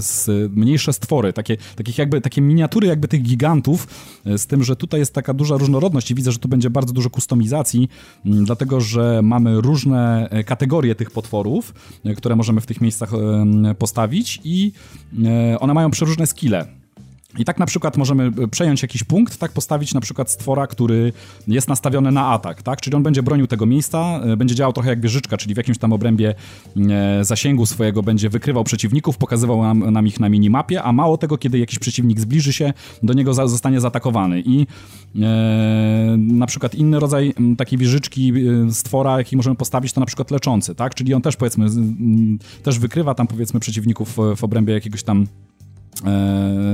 mniejsze stwory, takie, takich jakby, takie miniatury jakby tych gigantów, y, z tym, że tutaj jest taka duża różnorodność i widzę, że tu będzie bardzo dużo kustomizacji, mm, dlatego, że mamy różne e, kategorie tych potworów, e, które możemy w tych miejscach postawić i e, one mają przeróżne skille. I tak na przykład możemy e, przejąć jakiś punkt, tak postawić na przykład stwora, który jest nastawiony na atak, tak? Czyli on będzie bronił tego miejsca, e, będzie działał trochę jak wieżyczka, czyli w jakimś tam obrębie e, zasięgu swojego będzie wykrywał przeciwników, pokazywał nam, nam, ich na minimapie, a mało tego, kiedy jakiś przeciwnik zbliży się, do niego za, zostanie zaatakowany. I e, na przykład inny rodzaj takiej wieżyczki stwora, jaki możemy postawić, to na przykład leczący, tak? Czyli on też powiedzmy, też wykrywa tam powiedzmy przeciwników w obrębie jakiegoś tam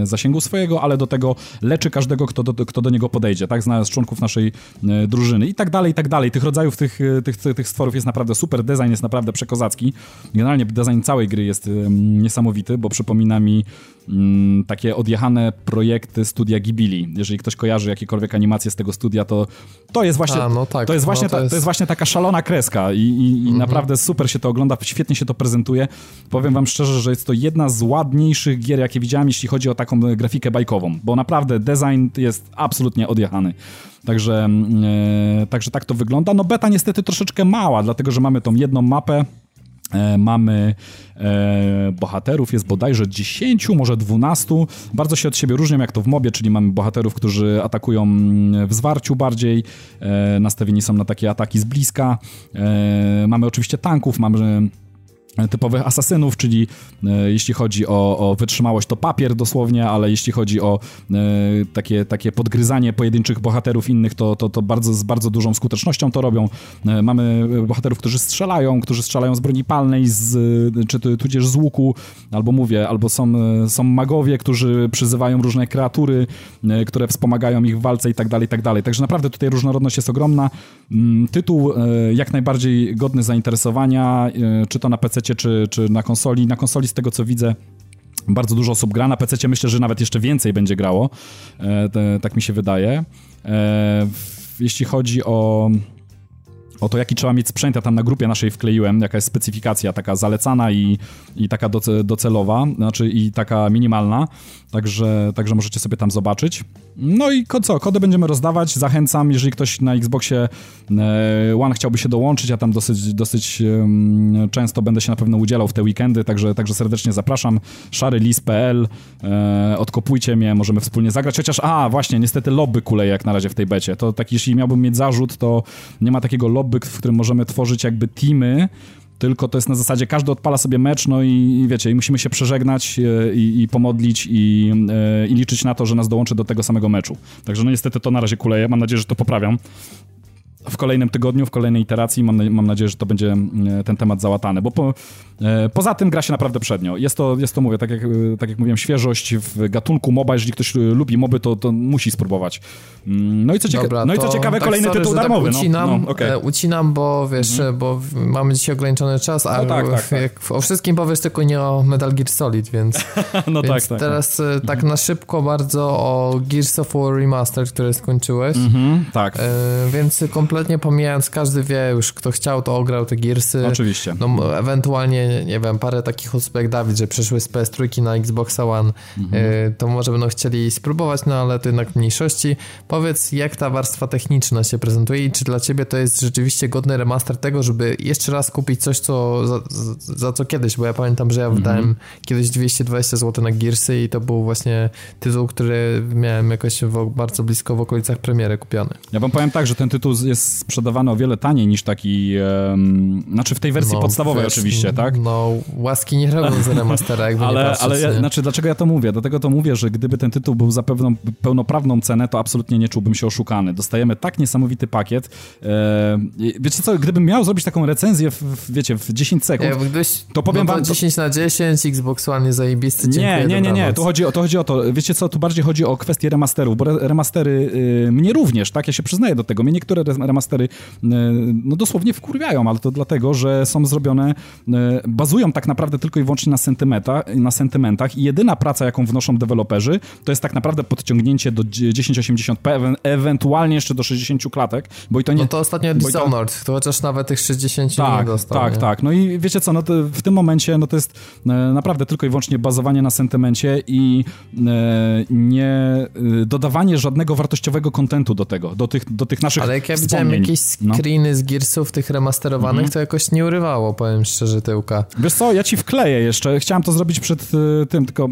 zasięgu swojego, ale do tego leczy każdego, kto do, kto do niego podejdzie, tak, znając członków naszej e, drużyny i tak dalej, i tak dalej. Tych rodzajów tych, e, tych, tych stworów jest naprawdę super, design jest naprawdę przekozacki. Generalnie design całej gry jest niesamowity, bo przypomina mi mm, takie odjechane projekty studia Ghibli. Jeżeli ktoś kojarzy jakiekolwiek animacje z tego studia, to to jest właśnie, A, no tak, to jest właśnie, no to, jest... to, jest... właśnie taka szalona kreska i, i, i mhm. naprawdę super się to ogląda, świetnie się to prezentuje. Powiem wam szczerze, że jest to jedna z ładniejszych gier, jakie widziałem, jeśli chodzi o taką grafikę bajkową, bo naprawdę design jest absolutnie odjechany. Także, e, także tak to wygląda. No beta niestety troszeczkę mała, dlatego że mamy tą jedną mapę, mamy e, bohaterów, jest bodajże 10, może 12. Bardzo się od siebie różnią, jak to w mobie, czyli mamy bohaterów, którzy atakują mm, w zwarciu bardziej, e, nastawieni są na takie ataki z bliska. E, mamy oczywiście tanków, mamy typowych asasynów, czyli e, jeśli chodzi o, o, wytrzymałość, to papier dosłownie, ale jeśli chodzi o e, takie, takie podgryzanie pojedynczych bohaterów innych, to, to, to bardzo, z bardzo dużą skutecznością to robią. E, mamy bohaterów, którzy strzelają, którzy strzelają z broni palnej, z, czy tudzież z łuku, albo mówię, albo są, są magowie, którzy przyzywają różne kreatury, e, które wspomagają ich w walce i tak dalej, i tak dalej. Także naprawdę tutaj różnorodność jest ogromna. Mm, tytuł e, jak najbardziej godny zainteresowania, e, czy to na PC czy, czy na konsoli. Na konsoli z tego co widzę bardzo dużo osób gra, na PC myślę, że nawet jeszcze więcej będzie grało, e, te, tak mi się wydaje. E, jeśli chodzi o o to, jaki trzeba mieć sprzęt, ja tam na grupie naszej wkleiłem, jaka jest specyfikacja taka zalecana i, i taka docelowa, znaczy i taka minimalna, także, także możecie sobie tam zobaczyć. No i co, kody będziemy rozdawać, zachęcam, jeżeli ktoś na Xboxie e, One chciałby się dołączyć, ja tam dosyć, dosyć często będę się na pewno udzielał w te weekendy, także, także serdecznie zapraszam, szarylis.pl, e, odkopujcie mnie, możemy wspólnie zagrać, chociaż, a właśnie, niestety lobby kuleje jak na razie w tej becie, to tak jeśli miałbym mieć zarzut, to nie ma takiego lobby, w którym możemy tworzyć jakby teamy, tylko to jest na zasadzie każdy odpala sobie mecz, no i, i wiecie, i musimy się przeżegnać e, i, i pomodlić i, e, i, liczyć na to, że nas dołączy do tego samego meczu. Także no niestety to na razie kuleje, mam nadzieję, że to poprawiam w kolejnym tygodniu, w kolejnej iteracji. Mam, mam nadzieję, że to będzie e, ten temat załatany, bo po, e, poza tym gra się naprawdę przednio. Jest to, jest to mówię, tak jak, e, tak jak mówiłem, świeżość w gatunku MOBA. Jeżeli ktoś lubi moby, to, to musi spróbować. Mm, no i co, cieka no i co ciekawe, tak kolejny sorry, tytuł tak darmowy. Tak ucinam, no, okay. ucinam, bo wiesz, mhm. bo mamy dzisiaj ograniczony czas, a no tak, tak, tak. o wszystkim powiesz, tylko nie o Metal Gear Solid, więc, no więc tak, tak. teraz tak mhm. na szybko bardzo o Gears of War Remaster, które skończyłeś. Mhm, tak. więc kompletnie kompletnie pomijając, każdy wie już, kto chciał, to ograł te Gearsy. Oczywiście. No, ewentualnie, nie wiem, parę takich osób jak Dawid, że przeszły z PS3 na Xbox One, mhm. y, to może będą chcieli spróbować, no ale to jednak mniejszości. Powiedz, jak ta warstwa techniczna się prezentuje i czy dla ciebie to jest rzeczywiście godny remaster tego, żeby jeszcze raz kupić coś, co za, za co kiedyś, bo ja pamiętam, że ja mhm. wydałem kiedyś 220 zł na Gearsy i to był właśnie tytuł, który miałem jakoś w, bardzo blisko w okolicach premiery kupiony. Ja wam powiem tak, że ten tytuł jest sprzedawany o wiele taniej niż taki, um, znaczy w tej wersji no, podstawowej wiesz, oczywiście, tak? No, łaski nie robią z remastera, jakby ale, nie patrzeć, Ale, ja, znaczy, dlaczego ja to mówię? Dlatego to mówię, że gdyby ten tytuł był za pewną pełnoprawną cenę, to absolutnie nie czułbym się oszukany. Dostajemy tak niesamowity pakiet. E, wiecie co, gdybym miał zrobić taką recenzję, w, wiecie, w 10 sekund, ja, gdybyś, to powiem no to wam... 10 na 10, Xbox One jest zajebisty, Nie, nie, nie, nie, tu chodzi, o, to chodzi o to, wiecie co, tu bardziej chodzi o kwestię remasterów, bo remastery y, mnie również, tak, ja się przyznaję do tego, mnie niektóre remastery y, no dosłownie wkurwiają, ale to dlatego, że są zrobione, y, bazują tak naprawdę tylko i wyłącznie na, sentymenta, na sentymentach i jedyna praca, jaką wnoszą deweloperzy, to jest tak naprawdę podciągnięcie do 1080p, ewentualnie jeszcze do 60 klatek, bo i to nie... No to ostatnio Dishonored, to... to chociaż nawet tych 60 tak, nie dostał. Tak, nie? tak, no i wiecie co, no to w tym momencie, no to jest e, naprawdę tylko i wyłącznie bazowanie na sentymencie i e, nie e, dodawanie żadnego wartościowego kontentu do tego, do tych, do tych naszych Ale jak ja widziałem jakieś no. screeny no. z Gearsów tych remasterowanych, mhm. to jakoś nie urywało, powiem szczerze, tyłka. Wiesz co, ja ci wkleję jeszcze, chciałem to zrobić przed tym, tylko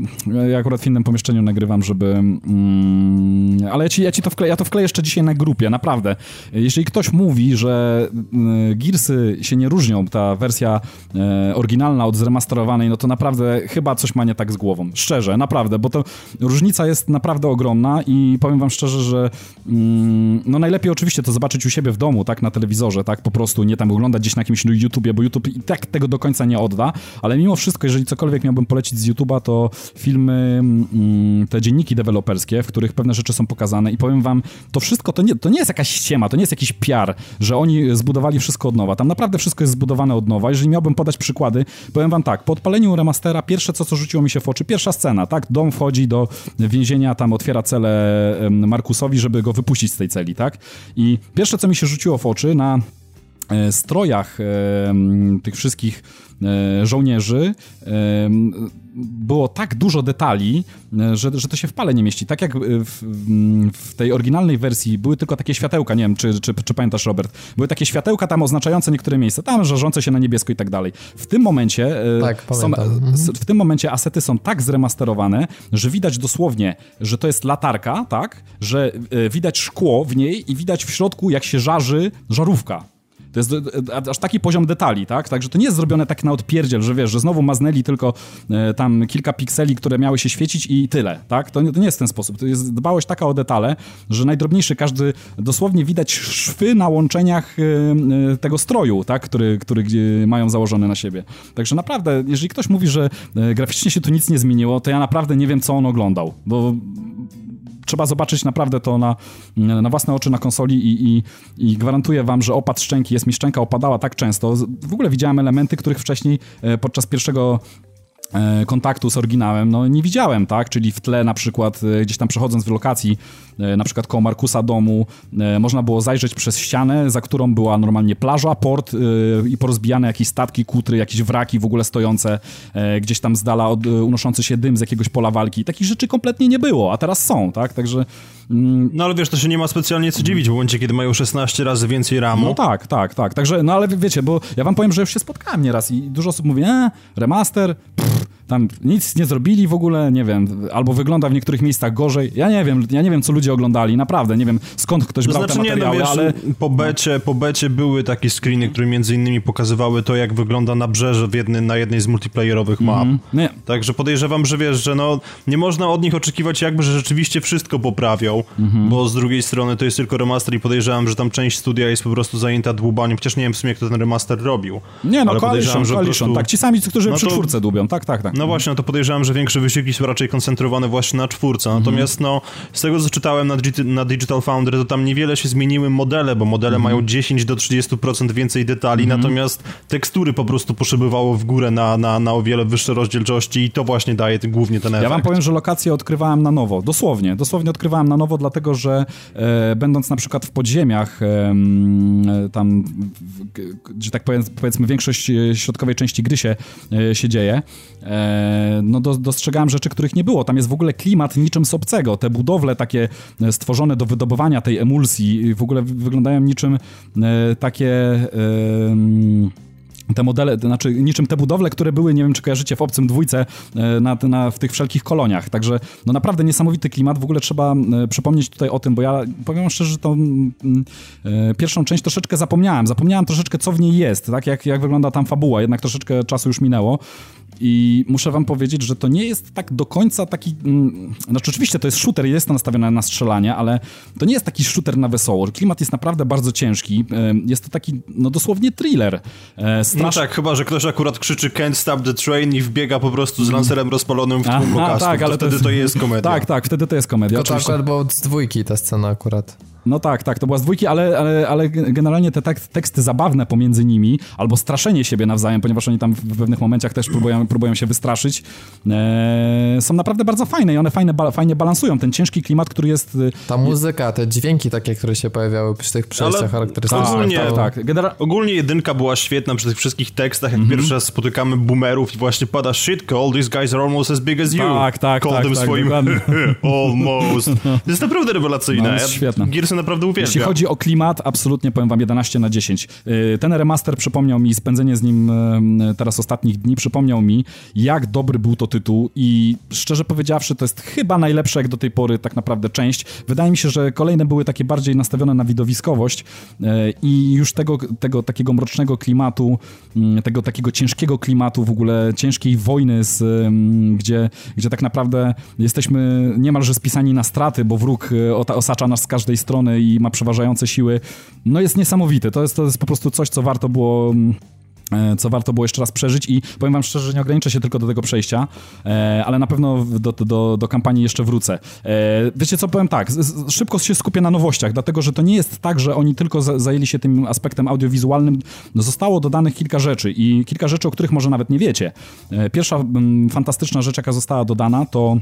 ja akurat w innym pomieszczeniu nagrywam, żeby... Mm, ale ja ci, ja ci to wkleję, ja to wkleję jeszcze dzisiaj na grupie, naprawdę. Jeżeli ktoś mówi, że y, Gearsy się nie różnią, ta wersja y, oryginalna od zremasterowanej, no to naprawdę chyba coś ma nie tak z głową. Szczerze, naprawdę, bo to różnica jest naprawdę ogromna i powiem wam szczerze, że mm, no najlepiej oczywiście to zobaczyć u siebie w domu, tak, na telewizorze, tak, po prostu nie tam oglądać gdzieś na jakimś YouTubie, bo YouTube i tak tego do końca nie odda, ale mimo wszystko, jeżeli cokolwiek miałbym polecić z YouTube'a, to filmy, mm, te dzienniki deweloperskie, w których pewne rzeczy są pokazane i powiem wam, to wszystko to nie, to nie jest jakaś ściema, to nie jest jakiś piar, że oni zbudowali wszystko od nowa. Tam naprawdę wszystko jest zbudowane od nowa. Jeżeli miałbym podać przykłady, powiem wam tak, po odpaleniu remastera pierwsze co, co rzuciło mi się w oczy, pierwsza scena, tak? Dom wchodzi do więzienia, tam otwiera celę Markusowi, żeby go wypuścić z tej celi, tak? I pierwsze co mi się rzuciło w oczy na strojach tych wszystkich e, żołnierzy było tak dużo detali, e, że, że to się w pale nie mieści. Tak jak w, w, tej oryginalnej wersji były tylko takie światełka, nie wiem, czy, czy, czy, pamiętasz, Robert, były takie światełka tam oznaczające niektóre miejsca, tam żarzące się na niebiesko i tak dalej. W tym momencie e, tak, są, mhm. w tym momencie asety są tak zremasterowane, że widać dosłownie, że to jest latarka, tak, że e, widać szkło w niej i widać w środku, jak się żarzy żarówka. To jest aż taki poziom detali, tak? Także to nie jest zrobione tak na odpierdziel, że wiesz, że znowu maznęli tylko e, tam kilka pikseli, które miały się świecić i tyle, tak? To, to nie jest ten sposób. To jest dbałość taka o detale, że najdrobniejszy każdy, dosłownie widać szwy na łączeniach e, e, tego stroju, tak? Który, który mają założony na siebie. Także naprawdę, jeżeli ktoś mówi, że e, graficznie się tu nic nie zmieniło, to ja naprawdę nie wiem, co on oglądał, bo trzeba zobaczyć naprawdę to na, na własne oczy na konsoli i, i, i gwarantuję wam, że opad szczęki jest mi szczęka opadała tak często. W ogóle widziałem elementy, których wcześniej e, podczas pierwszego kontaktu z oryginałem, no nie widziałem, tak? Czyli w tle na przykład e, gdzieś tam przechodząc w lokacji E, na przykład koło Markusa domu e, można było zajrzeć przez ścianę, za którą była normalnie plaża, port e, i porozbijane jakieś statki, kutry, jakieś wraki w ogóle stojące gdzieś tam z dala od, unoszący się dym z jakiegoś pola walki. Takich rzeczy kompletnie nie było, a teraz są, tak? Także... Mm, no ale wiesz, to się nie ma specjalnie co dziwić w momencie, kiedy mają 16 razy więcej ramu. No tak, tak, tak. Także, no ale wiecie, bo ja wam powiem, że już się spotkałem nieraz i dużo osób mówi, e, remaster, pff, tam nic nie zrobili w ogóle, nie wiem, albo wygląda w niektórych miejscach gorzej. Ja nie wiem, ja nie wiem, co ludzie oglądali, naprawdę, nie wiem, skąd ktoś brał znaczy, te materiały, nie, no, wiesz, ale... Po becie, po becie były takie screeny, które między innymi pokazywały to, jak wygląda nabrzeże w jedny, na jednej z multiplayerowych map. Mm, nie. Także podejrzewam, że wiesz, że no, nie można od nich oczekiwać jakby, że rzeczywiście wszystko poprawią, mm -hmm. bo z drugiej strony to jest tylko remaster i podejrzewam, że tam część studia jest po prostu zajęta dłubaniem, chociaż nie wiem w sumie, kto ten remaster robił. Nie, no, Coalition, że Coalition, prostu... tak, ci sami, którzy no przy to... czwórce dłubią, tak, tak, tak. No właśnie, no to podejrzewam, że większe wysiłki są raczej koncentrowane właśnie na czwórce. Natomiast no, z tego co czytałem na, na Digital Foundry, to tam niewiele się zmieniły modele, bo modele mm -hmm. mają 10 do 30% więcej detali, mm -hmm. natomiast tekstury po prostu poszybywało w górę na, na, na o wiele wyższe rozdzielczości i to właśnie daje głównie ten efekt. Ja wam powiem, że lokacje odkrywałem na nowo, dosłownie, dosłownie odkrywałem na nowo, dlatego że e, będąc na przykład w podziemiach, e, tam, że tak powiem, powiedzmy większość e, środkowej części gry się, e, się dzieje, e, no do, dostrzegałem rzeczy, których nie było. Tam jest w ogóle klimat niczym z obcego. Te budowle takie e, stworzone do wydobywania tej emulsji w ogóle wyglądają niczym e, takie te modele, znaczy niczym te budowle, które były, nie wiem czy kojarzycie w Obcym Dwójce e, na, na, w tych wszelkich koloniach. Także no naprawdę niesamowity klimat. W ogóle trzeba e, przypomnieć tutaj o tym, bo ja powiem szczerze, że tą e, pierwszą część troszeczkę zapomniałem. Zapomniałem troszeczkę, co w niej jest, tak? Jak, jak wygląda tam fabuła. Jednak troszeczkę czasu już minęło. I muszę wam powiedzieć, że to nie jest tak do końca taki... Mm, znaczy oczywiście to jest shooter, jest to nastawione na strzelanie, ale to nie jest taki shooter na wesoło. Klimat jest naprawdę bardzo ciężki. Jest to taki, no dosłownie thriller. Strasz... No tak, chyba, że ktoś akurat krzyczy can't stop the train i wbiega po prostu z lancerem rozpalonym w tłum tak, ale to wtedy to jest... to jest komedia. Tak, tak, wtedy to jest komedia. To, to akurat było z dwójki ta scena akurat. No tak, tak, to była z dwójki, ale, ale, ale generalnie te tak, teksty zabawne pomiędzy nimi, albo straszenie siebie nawzajem, ponieważ oni tam w pewnych momentach też próbują, próbują się wystraszyć, e, są naprawdę bardzo fajne i one fajne, ba, fajnie balansują ten ciężki klimat, który jest... Y, Ta muzyka, te dźwięki takie, które się pojawiały przy tych przejściach charakterystycznych. Ogólnie, tak, Genera- ogólnie jedynka była świetna przy tych wszystkich tekstach, jak mm-hmm. pierwszy raz spotykamy boomerów i właśnie pada shit, all these guys are almost as big as you. Tak, tak, Call tak. tak, swoim almost. To jest naprawdę rewelacyjne. No, jest świetne. Gearsy naprawdę uwielbiam. Jeśli chodzi o klimat, absolutnie powiem wam 11 na 10. Y, ten remaster przypomniał mi, spędzenie z nim y, teraz ostatnich dni przypomniał mi, jak dobry był to tytuł i szczerze powiedziawszy, to jest chyba najlepsza jak do tej pory tak naprawdę część. Wydaje mi się, że kolejne były takie bardziej nastawione na widowiskowość y, i już tego, tego takiego mrocznego klimatu, tego takiego ciężkiego klimatu, w ogóle ciężkiej wojny, z, gdzie, gdzie tak naprawdę jesteśmy niemalże spisani na straty, bo wróg osacza nas z każdej strony i ma przeważające siły, no jest niesamowity. To jest, to jest po prostu coś, co warto było mm, e, co warto było jeszcze raz przeżyć i powiem wam szczerze, że nie ograniczę się tylko do tego przejścia, e, ale na pewno do, do, do kampanii jeszcze wrócę. E, wiecie co, powiem tak, szybko się skupię na nowościach, dlatego, że to nie jest tak, że oni tylko zajęli się tym aspektem audiowizualnym, no, zostało dodanych kilka rzeczy i kilka rzeczy, o których może nawet nie wiecie. Pierwsza mm, fantastyczna rzecz, jaka została dodana, to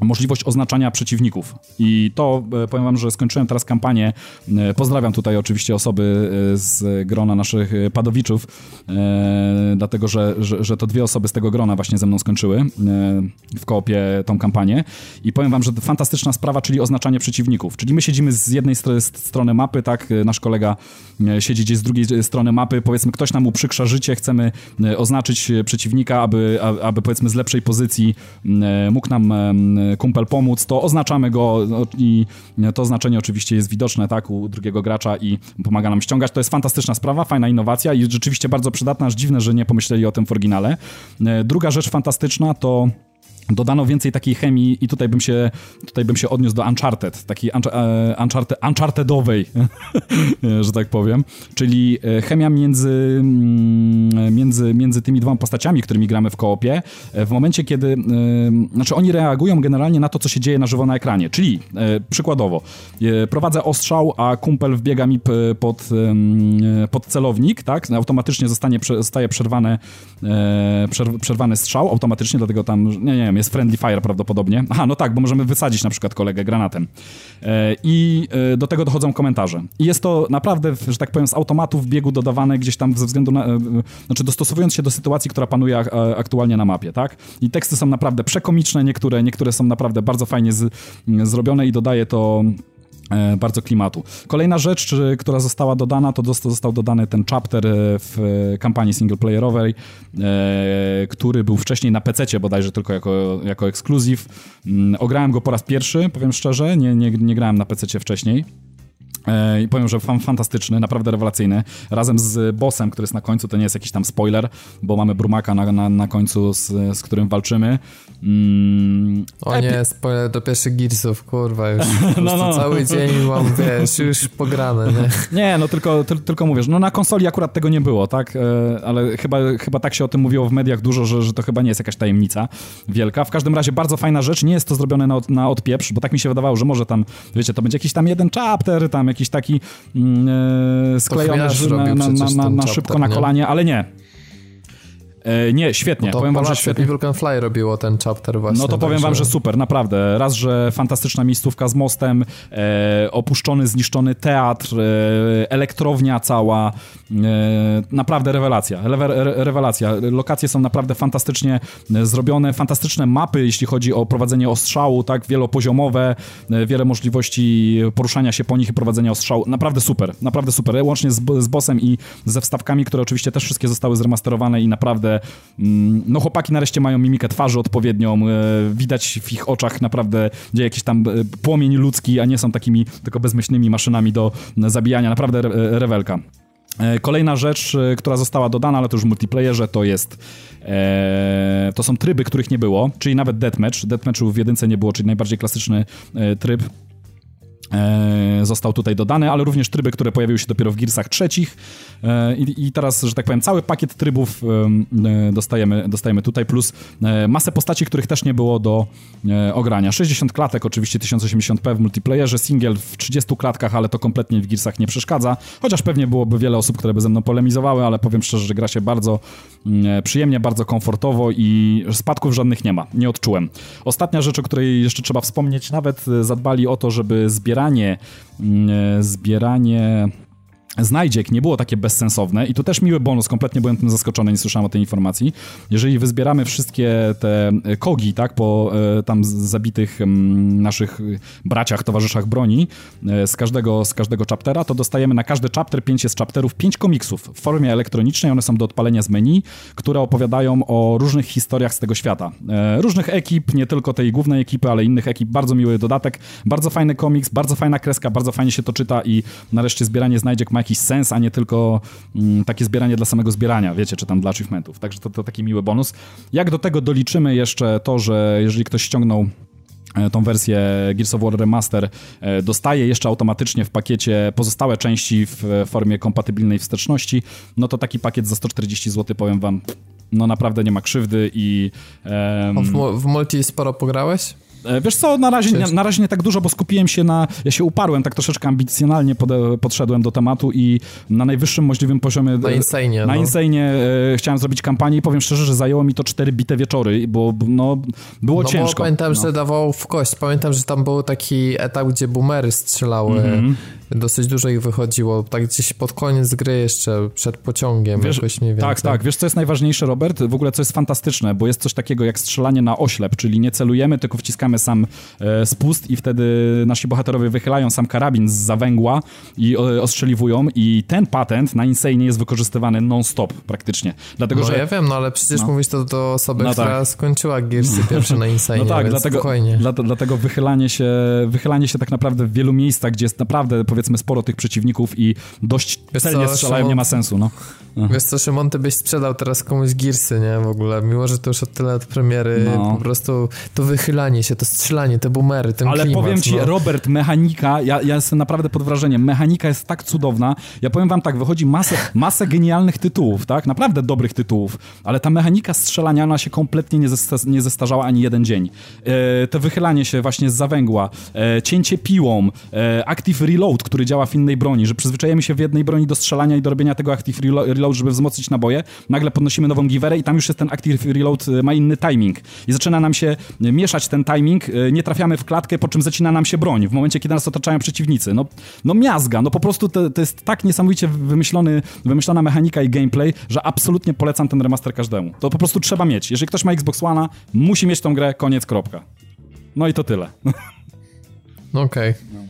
możliwość oznaczania przeciwników. I to e, powiem wam, że skończyłem teraz kampanię. E, pozdrawiam tutaj oczywiście osoby e, z grona naszych padowiczów, dlatego że, że, że, to dwie osoby z tego grona właśnie ze mną skończyły w koopie tą kampanię. I powiem wam, że fantastyczna sprawa, czyli oznaczanie przeciwników. Czyli my siedzimy z jednej strony mapy, tak, nasz kolega siedzi gdzieś z drugiej strony mapy, powiedzmy ktoś nam uprzykrza życie, chcemy oznaczyć przeciwnika, aby, aby powiedzmy z lepszej pozycji mógł nam kumpel pomóc, to oznaczamy go no, i to znaczenie oczywiście jest widoczne, tak, u drugiego gracza i pomaga nam ściągać. To jest fantastyczna sprawa, fajna innowacja i rzeczywiście bardzo przydatna, aż dziwne, że nie pomyśleli o tym w oryginale. E, druga rzecz fantastyczna to Dodano więcej takiej chemii i tutaj bym się, tutaj bym się odniósł do Uncharted, takiej e, Uncharted, Unchartedowej, że tak powiem, czyli e, chemia między, mm, między, między tymi dwoma postaciami, którymi gramy w koopie, e, w momencie, kiedy, znaczy oni reagują generalnie na to, co się dzieje na żywo na ekranie, czyli przykładowo, prowadzę ostrzał, a kumpel wbiega mi pod, pod celownik, tak, automatycznie zostanie, zostaje przerwane, przerwany strzał, automatycznie, dlatego tam, nie, nie wiem, jest friendly fire prawdopodobnie. Aha, no tak, bo możemy wysadzić na przykład kolegę granatem. E, I e, do tego dochodzą komentarze. I jest to naprawdę, że tak powiem, z automatu w biegu dodawane gdzieś tam ze względu na, e, znaczy dostosowując się do sytuacji, która panuje aktualnie na mapie, tak? I teksty są naprawdę przekomiczne, niektóre, niektóre są naprawdę bardzo fajnie z, zrobione i dodaje to bardzo klimatu. Kolejna rzecz, która została dodana, to został dodany ten chapter e, w kampanii singleplayerowej, e, który był wcześniej na PC bodajże tylko jako, jako ekskluzyw. Mm, ograłem go po raz pierwszy, powiem szczerze, nie, nie, nie grałem na PC wcześniej. I powiem, że fan, fantastyczny, naprawdę rewelacyjny. Razem z bossem, który jest na końcu, to nie jest jakiś tam spoiler, bo mamy Brumaka na, na, na końcu, z, z którym walczymy. Mm, o nie, spoiler do pierwszych Gearsów, kurwa, już no, no. cały dzień mam, wiesz, już pograne, nie? Nie, no tylko, ty, tylko mówisz, no na konsoli akurat tego nie było, tak? E, ale chyba, chyba tak się o tym mówiło w mediach dużo, że, że to chyba nie jest jakaś tajemnica wielka. W każdym razie bardzo fajna rzecz, nie jest to zrobione na, na odpieprz, bo tak mi się wydawało, że może tam, wiecie, to będzie jakiś tam jeden chapter, tam jakiś taki e, sklejony na, na, na, na, szybko na kolanie, ale nie. E, nie, świetnie. No to powiem wam, że świetnie. People Can Fly robiło ten chapter właśnie. No to powiem wam, że super, naprawdę. Raz, że fantastyczna miejscówka z mostem, e, opuszczony, zniszczony teatr, e, elektrownia cała. E, naprawdę rewelacja. Re, rewelacja. Lokacje są naprawdę fantastycznie e, zrobione, fantastyczne mapy, jeśli chodzi o prowadzenie ostrzału, tak, wielopoziomowe, e, wiele możliwości poruszania się po nich i prowadzenia ostrzału. Naprawdę super, naprawdę super. Łącznie z, z bossem i ze wstawkami, które oczywiście też wszystkie zostały zremasterowane i naprawdę naprawdę, mm, no chłopaki nareszcie mają mimikę twarzy odpowiednią, e, widać w ich oczach naprawdę gdzie jakiś tam e, płomień ludzki, a nie są takimi tylko bezmyślnymi maszynami do zabijania, naprawdę e, rewelka. Kolejna rzecz, która została dodana, ale to już w multiplayerze, to jest e, to są tryby, których nie było, czyli nawet deathmatch. Deathmatchu w jedynce nie było, czyli najbardziej klasyczny e, tryb E, został tutaj dodany, ale również tryby, które pojawiły się dopiero w Gearsach trzecich e, i, teraz, że tak powiem, cały pakiet trybów e, dostajemy, dostajemy tutaj, plus masę postaci, których też nie było do ogrania. 60 klatek, oczywiście 1080p w multiplayerze, single w 30 klatkach, ale to kompletnie w Gearsach nie przeszkadza, chociaż pewnie byłoby wiele osób, które by ze mną polemizowały, ale powiem szczerze, że gra się bardzo przyjemnie, bardzo komfortowo i spadków żadnych nie ma, nie odczułem. Ostatnia rzecz, o której jeszcze trzeba wspomnieć, nawet zadbali o to, żeby zbierać zbieranie, mm, e, zbieranie znajdziek nie było takie bezsensowne i to też miły bonus, kompletnie byłem tym zaskoczony, nie słyszałem o tej informacji. Jeżeli wyzbieramy wszystkie te e, kogi, tak, po e, tam zabitych m, naszych braciach, towarzyszach broni e, z każdego, z każdego chaptera, to dostajemy na każdy chapter, pięć jest chapterów, pięć komiksów w formie elektronicznej, one są do odpalenia z menu, które opowiadają o różnych historiach z tego świata. Różnych ekip, nie tylko tej głównej ekipy, ale innych ekip, bardzo miły dodatek, bardzo fajny komiks, bardzo fajna kreska, bardzo fajnie się to czyta i nareszcie zbieranie znajdziek ma jakiś sens, a nie tylko mm, takie zbieranie dla samego zbierania, wiecie, czy tam dla achievementów. Także to, to taki miły bonus. Jak do tego doliczymy jeszcze to, że jeżeli ktoś ściągnął e, tą wersję Gears of War Remaster e, dostaje jeszcze automatycznie w pakiecie pozostałe części w formie kompatybilnej wsteczności, no to taki pakiet za 140 zł powiem wam, no naprawdę nie ma krzywdy i... Um... W, w multi sporo pograłeś? E, wiesz co, na razie, na, na razie nie tak dużo, bo skupiłem się na... Ja się uparłem, tak troszeczkę ambicjonalnie pod, podszedłem do tematu i na najwyższym możliwym poziomie... Na Insane. Na no. Insane e, chciałem zrobić kampanię i powiem szczerze, że zajęło mi to cztery bite wieczory, bo no, było no, ciężko. Bo pamiętam, no. że dawał w kość. Pamiętam, że tam był taki etap, gdzie boomery strzelały. Mm -hmm dosyć dużo ich wychodziło, tak gdzieś pod koniec gry jeszcze, przed pociągiem wiesz, jakoś mniej więcej. Tak, tak. Wiesz, co jest najważniejsze, Robert? W ogóle, co jest fantastyczne, bo jest coś takiego jak strzelanie na oślep, czyli nie celujemy, tylko wciskamy sam e, spust i wtedy nasi bohaterowie wychylają sam karabin z zawęgła i e, ostrzeliwują i ten patent na Insane jest wykorzystywany non-stop praktycznie. Dlatego, no że... ja wiem, no ale przecież no. mówisz to do osoby, no, która tak. skończyła Gearsy pierwsze na Insane, no tak, dlatego, spokojnie. Dlatego wychylanie się, wychylanie się tak naprawdę w wielu miejscach, gdzie jest naprawdę, powiedzmy, sporo tych przeciwników i dość Wiesz celnie co, strzelają, Szymon, nie ma sensu, no. Wiesz co, Szymon, ty byś sprzedał teraz komuś Gearsy, nie? W ogóle, mimo że to już od tyle od premiery, no. po prostu to wychylanie się, to strzelanie, te boomery, ten Ale klimat, powiem ci, no. Robert, mechanika, ja, ja jestem naprawdę pod wrażeniem, mechanika jest tak cudowna, ja powiem wam tak, wychodzi masę, masę genialnych tytułów, tak? Naprawdę dobrych tytułów, ale ta mechanika strzelania, ona się kompletnie nie, nie zestarzała ani jeden dzień. E, to wychylanie się właśnie z zawęgła, e, cięcie piłą, e, active reload, który działa w innej broni, że przyzwyczajemy się w jednej broni do strzelania i do robienia tego active reload, żeby wzmocnić naboje, nagle podnosimy nową giwerę i tam już jest ten active reload, y, ma inny timing i zaczyna nam się mieszać ten timing, y, nie trafiamy w klatkę, po czym zacina nam się broń w momencie, kiedy nas otaczają przeciwnicy. No, no miazga, no po prostu to, to jest tak niesamowicie wymyślony, wymyślona mechanika i gameplay, że absolutnie polecam ten remaster każdemu. To po prostu trzeba mieć. Jeżeli ktoś ma Xbox One'a, musi mieć tą grę, koniec, kropka. No i to tyle. Okej. Okay.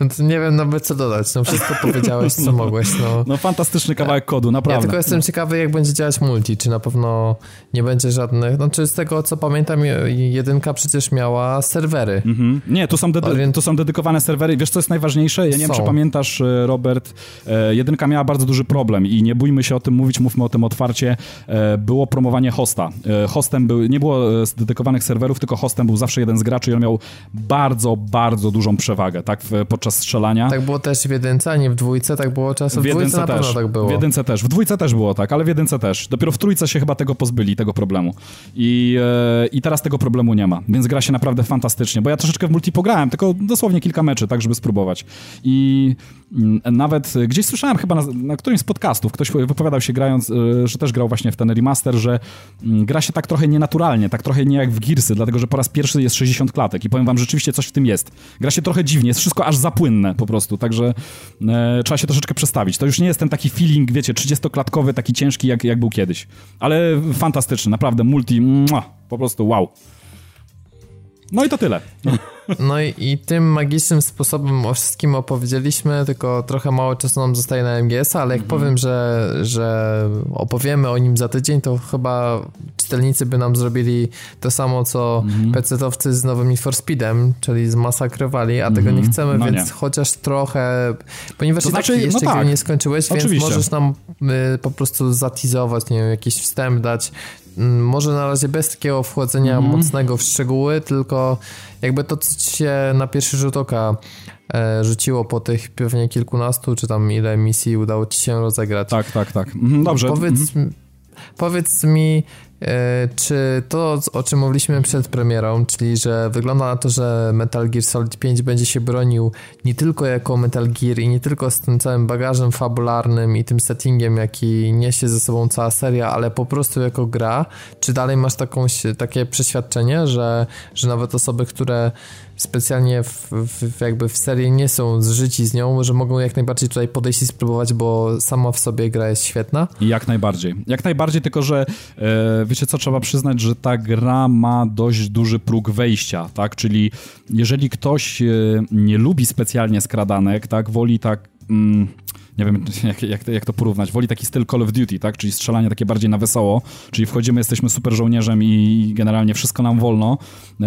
No. Nie wiem nawet co dodać, no wszystko powiedziałeś, co mogłeś, no. No fantastyczny kawałek kodu, naprawdę. Ja tylko jestem ciekawy, jak będzie działać multi, czy na pewno nie będzie żadnych, no czy z tego, co pamiętam, jedynka przecież miała serwery. Mhm. Nie, tu są, dedy- tu są dedykowane serwery, wiesz co jest najważniejsze? Ja nie są. wiem, czy pamiętasz, e, Robert, e, jedynka miała bardzo duży problem i nie bójmy się o tym mówić, mówmy o tym otwarcie, e, było promowanie hosta. Hostem był, nie było dedykowanych serwerów, tylko hostem był zawsze jeden z graczy i on miał bardzo, bardzo dużą przewagę, tak, w, podczas strzelania. Tak było też w jedynce, a nie w dwójce, tak było czasem w, w dwójce na też. tak było. W jedynce też, w dwójce też było tak, ale w jedynce też. Dopiero w trójce się chyba tego pozbyli, tego problemu. I, e, i teraz tego problemu nie ma, więc gra się naprawdę fantastycznie, bo ja troszeczkę w multi pograłem, tylko dosłownie kilka meczy, tak, żeby spróbować. I mm, nawet gdzieś słyszałem chyba na, na którymś z podcastów, ktoś wypowiadał się grając, e, że też grał właśnie w ten remaster, że mm, gra się tak trochę nienaturalnie, tak trochę nie jak w Gearsy, dlatego że po raz pierwszy jest 60 klatek i powiem wam, rzeczywiście coś w tym jest. Gra się trochę dziwnie, jest wszystko aż zapłynne po prostu, także e, trzeba się troszeczkę przestawić. To już nie jest ten taki feeling, wiecie, 30-klatkowy, taki ciężki jak, jak był kiedyś. Ale fantastyczny, naprawdę multi, mua, po prostu wow. No i to tyle. No i, i, tym magicznym sposobem o wszystkim opowiedzieliśmy, tylko trochę mało czasu nam zostaje na MGS, ale jak mhm. powiem, że, że opowiemy o nim za tydzień, to chyba czytelnicy by nam zrobili to samo, co mhm. PC-towcy z nowym Need for Speedem, czyli zmasakrowali, a tego nie mhm. chcemy, no więc nie. chociaż trochę, ponieważ to znaczy, tak jeszcze no tak. nie skończyłeś, Oczywiście. więc możesz nam y, po prostu zatizować, nie wiem, jakiś wstęp dać, może na razie bez takiego wchodzenia mm mocnego w szczegóły, tylko jakby to, co ci się na pierwszy rzut oka e, rzuciło po tych pewnie kilkunastu, czy tam ile misji udało ci się rozegrać. Tak, tak, tak. Mhm, dobrze. Powiedz, mhm. powiedz mi, czy to, o czym mówiliśmy przed premierą, czyli że wygląda na to, że Metal Gear Solid 5 będzie się bronił nie tylko jako Metal Gear i nie tylko z tym całym bagażem fabularnym i tym settingiem, jaki niesie ze sobą cała seria, ale po prostu jako gra, czy dalej masz taką, takie przeświadczenie, że, że nawet osoby, które specjalnie w, w, jakby w serii nie są zżyci z nią, że mogą jak najbardziej tutaj podejść i spróbować, bo sama w sobie gra jest świetna. Jak najbardziej. Jak najbardziej, tylko że e, wiecie co, trzeba przyznać, że ta gra ma dość duży próg wejścia, tak? Czyli jeżeli ktoś e, nie lubi specjalnie skradanek, tak, woli tak... Mm, nie wiem jak, jak, jak, to porównać, woli taki styl Call of Duty, tak, czyli strzelanie takie bardziej na wesoło, czyli wchodzimy, jesteśmy super żołnierzem i generalnie wszystko nam wolno e,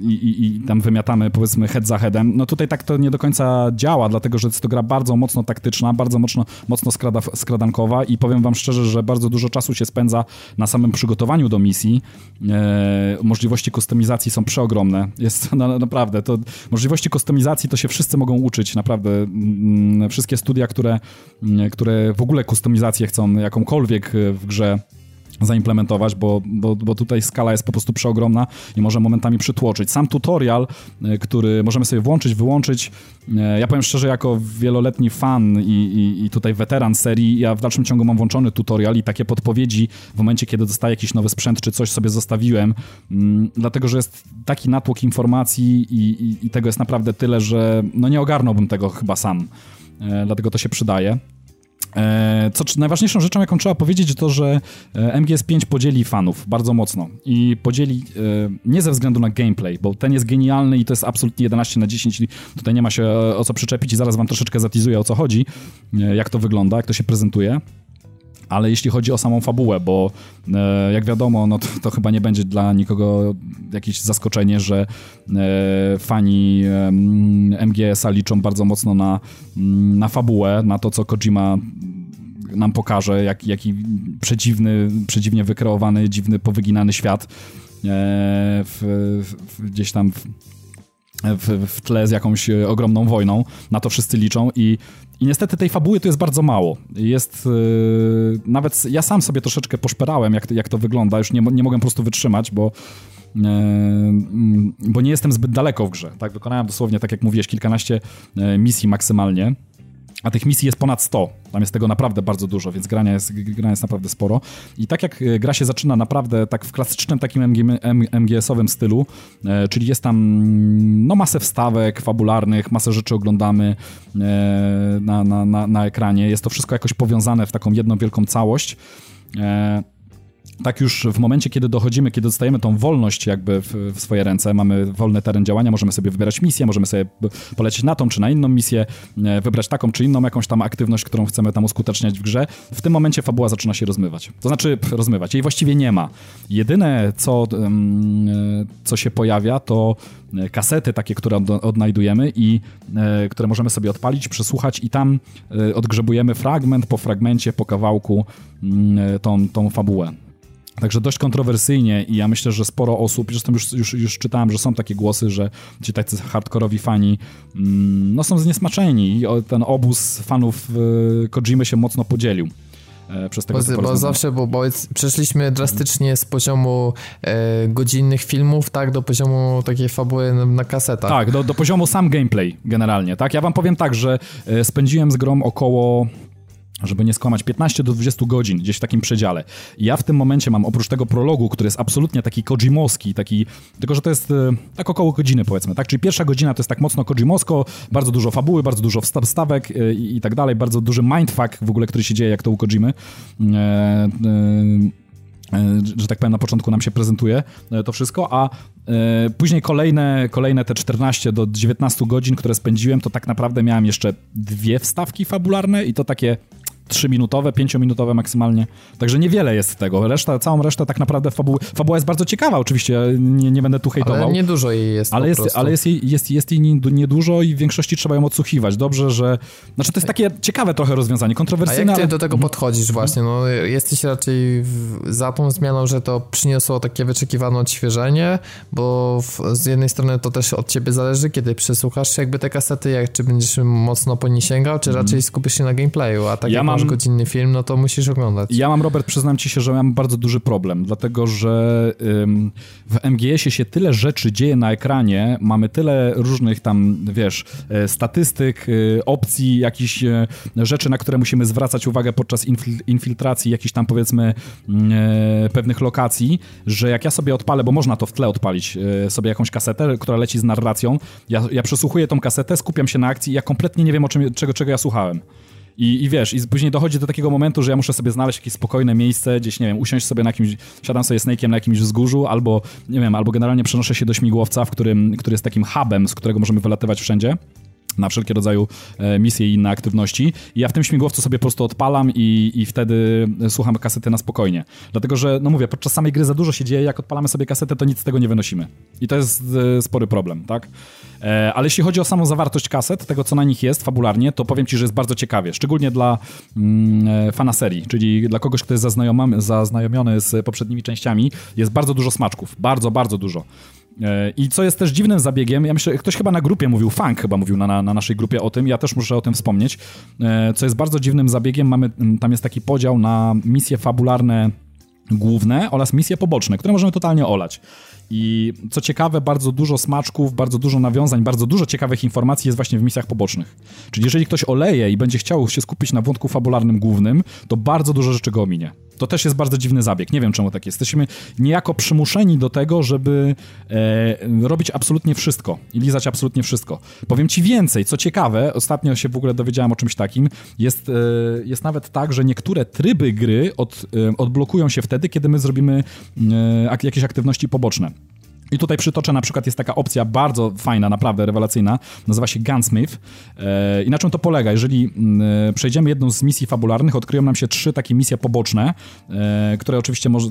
i, i, tam wymiatamy powiedzmy head za headem. No tutaj tak to nie do końca działa, dlatego że jest to gra bardzo mocno taktyczna, bardzo mocno, mocno skrada, skradankowa i powiem wam szczerze, że bardzo dużo czasu się spędza na samym przygotowaniu do misji. E, możliwości kustomizacji są przeogromne. Jest naprawdę, to możliwości kustomizacji to się wszyscy mogą uczyć, naprawdę. Mm, wszystkie studia studia, które, mm, które w ogóle kustomizację chcą jakąkolwiek e, w grze zaimplementować, bo, bo, bo tutaj skala jest po prostu przeogromna i może momentami przytłoczyć. Sam tutorial, e, który możemy sobie włączyć, wyłączyć, e, ja powiem szczerze, jako wieloletni fan i, i, i, tutaj weteran serii, ja w dalszym ciągu mam włączony tutorial i takie podpowiedzi w momencie, kiedy dostaję jakiś nowy sprzęt, czy coś sobie zostawiłem, mm, dlatego, że jest taki natłok informacji i, i, tego jest naprawdę tyle, że no nie ogarnąłbym tego chyba sam. E, dlatego to się przydaje. E, co najważniejszą rzeczą, jaką trzeba powiedzieć, to, że e, MGS5 podzieli fanów bardzo mocno i podzieli nie ze względu na gameplay, bo ten jest genialny i to jest absolutnie 11 na 10 i tutaj nie ma się o co przyczepić i zaraz wam troszeczkę zatizuję o co chodzi, jak to wygląda, jak to się prezentuje ale jeśli chodzi o samą fabułę, bo e, jak wiadomo, no to, to, chyba nie będzie dla nikogo jakieś zaskoczenie, że e, fani e, MGS-a liczą bardzo mocno na, na fabułę, na to, co Kojima nam pokaże, jak, jaki przedziwny, przedziwnie wykreowany, dziwny, powyginany świat e, w, w, gdzieś tam w, w, w, tle z jakąś ogromną wojną. Na to wszyscy liczą i i niestety tej fabuły tu jest bardzo mało. Jest yy, nawet ja sam sobie troszeczkę poszperałem, jak, jak to wygląda. Już nie, nie mogłem po prostu wytrzymać, bo yy, bo nie jestem zbyt daleko w grze. Tak, wykonałem dosłownie, tak jak mówiłeś, kilkanaście yy, misji maksymalnie. A tych misji jest ponad 100. Tam jest tego naprawdę bardzo dużo, więc grania jest, grania jest naprawdę sporo. I tak jak e, gra się zaczyna naprawdę tak w klasycznym takim MG, MGS-owym stylu, e, czyli jest tam no, masę wstawek fabularnych, masę rzeczy oglądamy e, na, na, na, na ekranie. Jest to wszystko jakoś powiązane w taką jedną wielką całość. E, tak już w momencie, kiedy dochodzimy, kiedy dostajemy tą wolność jakby w, w, swoje ręce, mamy wolny teren działania, możemy sobie wybierać misję, możemy sobie polecieć na tą czy na inną misję, e, wybrać taką czy inną jakąś tam aktywność, którą chcemy tam uskuteczniać w grze. W tym momencie fabuła zaczyna się rozmywać. To znaczy rozmywać. Jej właściwie nie ma. Jedyne, co, e, co się pojawia, to e, kasety takie, które odnajdujemy i które możemy sobie odpalić, przesłuchać i tam odgrzebujemy fragment po fragmencie, po kawałku tą, tą fabułę. Także dość kontrowersyjnie i ja myślę, że sporo osób, zresztą już, już, już czytałem, że są takie głosy, że ci tacy hardkorowi fani mm, no są zniesmaczeni i ten obóz fanów y, Kojimy się mocno podzielił. E, przez tego bo, bo zawsze, bo, bo przeszliśmy drastycznie z poziomu e, godzinnych filmów, tak, do poziomu takiej fabuły na, na kasetach. Tak, do, do poziomu sam gameplay generalnie, tak. Ja wam powiem tak, że e, spędziłem z grą około żeby nie skłamać, 15 do 20 godzin gdzieś w takim przedziale. Ja w tym momencie mam oprócz tego prologu, który jest absolutnie taki kojimowski, taki, tylko że to jest e, tak około godziny powiedzmy, tak? Czyli pierwsza godzina to jest tak mocno kojimowsko, bardzo dużo fabuły, bardzo dużo wstawek e, i, i tak dalej, bardzo duży mindfuck w ogóle, który się dzieje jak to u Kojimy. E, e, że tak powiem, na początku nam się prezentuje to wszystko, a e, później kolejne, kolejne te 14 do 19 godzin, które spędziłem, to tak naprawdę miałem jeszcze dwie wstawki fabularne i to takie 3-minutowe, 5-minutowe maksymalnie. Także niewiele jest tego. Reszta, całą resztę tak naprawdę fabuły. Fabuła jest bardzo ciekawa, oczywiście, nie, nie będę tu hejtował. Ale niedużo jej jest. Ale, jest, ale jest, jej, jest, jest jej niedużo i w większości trzeba ją odsłuchiwać. Dobrze, że. Znaczy, to jest takie ciekawe trochę rozwiązanie, kontrowersyjne. A jak ty ale... do tego mhm. podchodzisz właśnie? No, jesteś raczej za tą zmianą, że to przyniosło takie wyczekiwane odświeżenie, bo w, z jednej strony to też od ciebie zależy, kiedy przesłuchasz jakby te kasety, jak czy będziesz mocno po nie sięgał, czy mhm. raczej skupisz się na gameplayu, a tak ja mam masz godzinny film, no to musisz oglądać. Ja mam, Robert, przyznam ci się, że mam bardzo duży problem, dlatego że ym, w MGS-ie się tyle rzeczy dzieje na ekranie, mamy tyle różnych tam, wiesz, e, statystyk, e, opcji, jakichś e, rzeczy, na które musimy zwracać uwagę podczas infil infiltracji jakichś tam, powiedzmy, mm, pewnych lokacji, że jak ja sobie odpalę, bo można to w tle odpalić, sobie jakąś kasetę, która leci z narracją, ja, ja przesłuchuję tą kasetę, skupiam się na akcji i ja kompletnie nie wiem, o czym, czego, czego ja słuchałem. I, I wiesz, i później dochodzi do takiego momentu, że ja muszę sobie znaleźć jakieś spokojne miejsce, gdzieś, nie wiem, usiąść sobie na jakimś, siadam sobie snake'iem na jakimś wzgórzu, albo, nie wiem, albo generalnie przenoszę się do śmigłowca, w którym, który jest takim hubem, z którego możemy wylatywać wszędzie na wszelkie rodzaju e, misje i inne aktywności. I ja w tym śmigłowcu sobie po prostu odpalam i, i wtedy słucham kasety na spokojnie. Dlatego, że, no mówię, podczas samej gry za dużo się dzieje, jak odpalamy sobie kasetę, to nic z tego nie wynosimy. I to jest e, spory problem, tak? E, ale jeśli chodzi o samą zawartość kaset, tego co na nich jest fabularnie, to powiem ci, że jest bardzo ciekawie. Szczególnie dla mm, fana serii, czyli dla kogoś, kto jest zaznajomiony z poprzednimi częściami, jest bardzo dużo smaczków. Bardzo, bardzo dużo. E, I co jest też dziwnym zabiegiem, ja myślę, ktoś chyba na grupie mówił, Funk chyba mówił na, na, na, naszej grupie o tym, ja też muszę o tym wspomnieć, e, co jest bardzo dziwnym zabiegiem, mamy, tam jest taki podział na misje fabularne główne oraz misje poboczne, które możemy totalnie olać. I co ciekawe, bardzo dużo smaczków, bardzo dużo nawiązań, bardzo dużo ciekawych informacji jest właśnie w misjach pobocznych. Czyli jeżeli ktoś oleje i będzie chciał się skupić na wątku fabularnym głównym, to bardzo dużo rzeczy go ominie. To też jest bardzo dziwny zabieg. Nie wiem, czemu tak jest. Jesteśmy niejako przymuszeni do tego, żeby e, robić absolutnie wszystko i lizać absolutnie wszystko. Powiem ci więcej. Co ciekawe, ostatnio się w ogóle dowiedziałem o czymś takim. Jest, e, jest nawet tak, że niektóre tryby gry od, e, odblokują się wtedy, kiedy my zrobimy e, jakieś aktywności poboczne. I tutaj przytoczę, na przykład jest taka opcja bardzo fajna, naprawdę rewelacyjna, nazywa się Gunsmith. E, I na czym to polega? Jeżeli mm, e, przejdziemy jedną z misji fabularnych, odkryją nam się trzy takie misje poboczne, e, które oczywiście moż,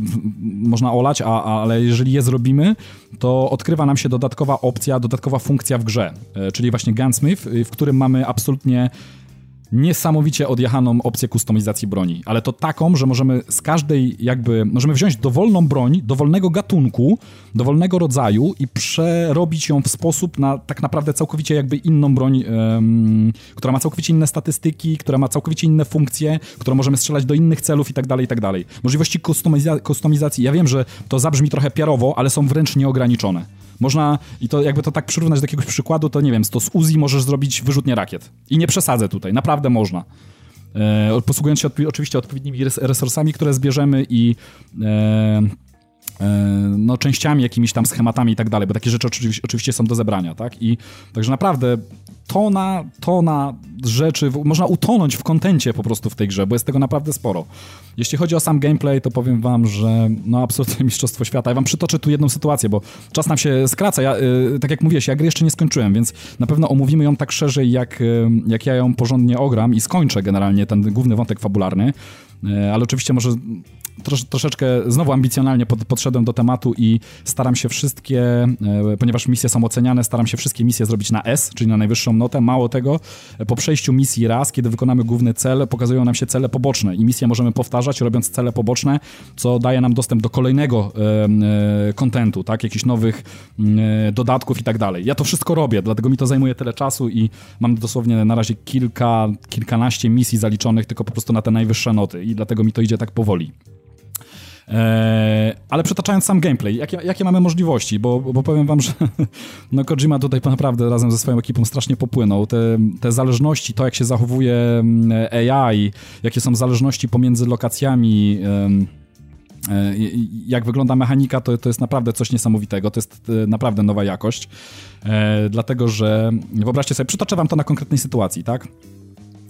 można olać, a, ale jeżeli je zrobimy, to odkrywa nam się dodatkowa opcja, dodatkowa funkcja w grze, czyli właśnie Gunsmith, w którym mamy absolutnie niesamowicie odjechaną opcję kustomizacji broni, ale to taką, że możemy z każdej jakby, możemy wziąć dowolną broń, dowolnego gatunku, dowolnego rodzaju i przerobić ją w sposób na tak naprawdę całkowicie jakby inną broń, um, która ma całkowicie inne statystyki, która ma całkowicie inne funkcje, którą możemy strzelać do innych celów i tak dalej, i tak dalej. Możliwości kustomiza kustomizacji, ja wiem, że to zabrzmi trochę piarowo, ale są wręcz nieograniczone. Można, i to jakby to tak przyrównać do jakiegoś przykładu, to nie wiem, to z Uzi możesz zrobić wyrzutnie rakiet. I nie przesadzę tutaj, naprawdę można. E, posługując się oczywiście odpowiednimi resursami, które zbierzemy i e, e, no, częściami, jakimiś tam schematami i tak dalej, bo takie rzeczy oczywiście, oczywiście są do zebrania, tak? I także naprawdę tona, tona rzeczy, można utonąć w kontencie po prostu w tej grze, bo jest tego naprawdę sporo. Jeśli chodzi o sam gameplay, to powiem wam, że no absolutnie mistrzostwo świata. Ja wam przytoczę tu jedną sytuację, bo czas nam się skraca. Ja, yy, tak jak mówiłeś, ja gry jeszcze nie skończyłem, więc na pewno omówimy ją tak szerzej, jak, yy, jak ja ją porządnie ogram i skończę generalnie ten główny wątek fabularny. Yy, ale oczywiście może trosz, troszeczkę znowu ambicjonalnie pod, podszedłem do tematu i staram się wszystkie, e, ponieważ misje są oceniane, staram się wszystkie misje zrobić na S, czyli na najwyższą notę. Mało tego, po przejściu misji raz, kiedy wykonamy główny cel, pokazują nam się cele poboczne i misje możemy powtarzać, robiąc cele poboczne, co daje nam dostęp do kolejnego kontentu, tak, jakichś nowych dodatków i tak dalej. Ja to wszystko robię, dlatego mi to zajmuje tyle czasu i mam dosłownie na razie kilka, kilkanaście misji zaliczonych tylko po prostu na te najwyższe noty i dlatego mi to idzie tak powoli. Eee, ale przytaczając sam gameplay, jakie, jakie mamy możliwości? Bo, bo powiem wam, że no Kojima tutaj naprawdę razem ze swoją ekipą strasznie popłynął. Te, te zależności, to jak się zachowuje mm, AI, jakie są zależności pomiędzy lokacjami, e, jak wygląda mechanika, to, to jest naprawdę coś niesamowitego. To jest e, naprawdę nowa jakość. E, dlatego, że wyobraźcie sobie, przytoczę wam to na konkretnej sytuacji, tak?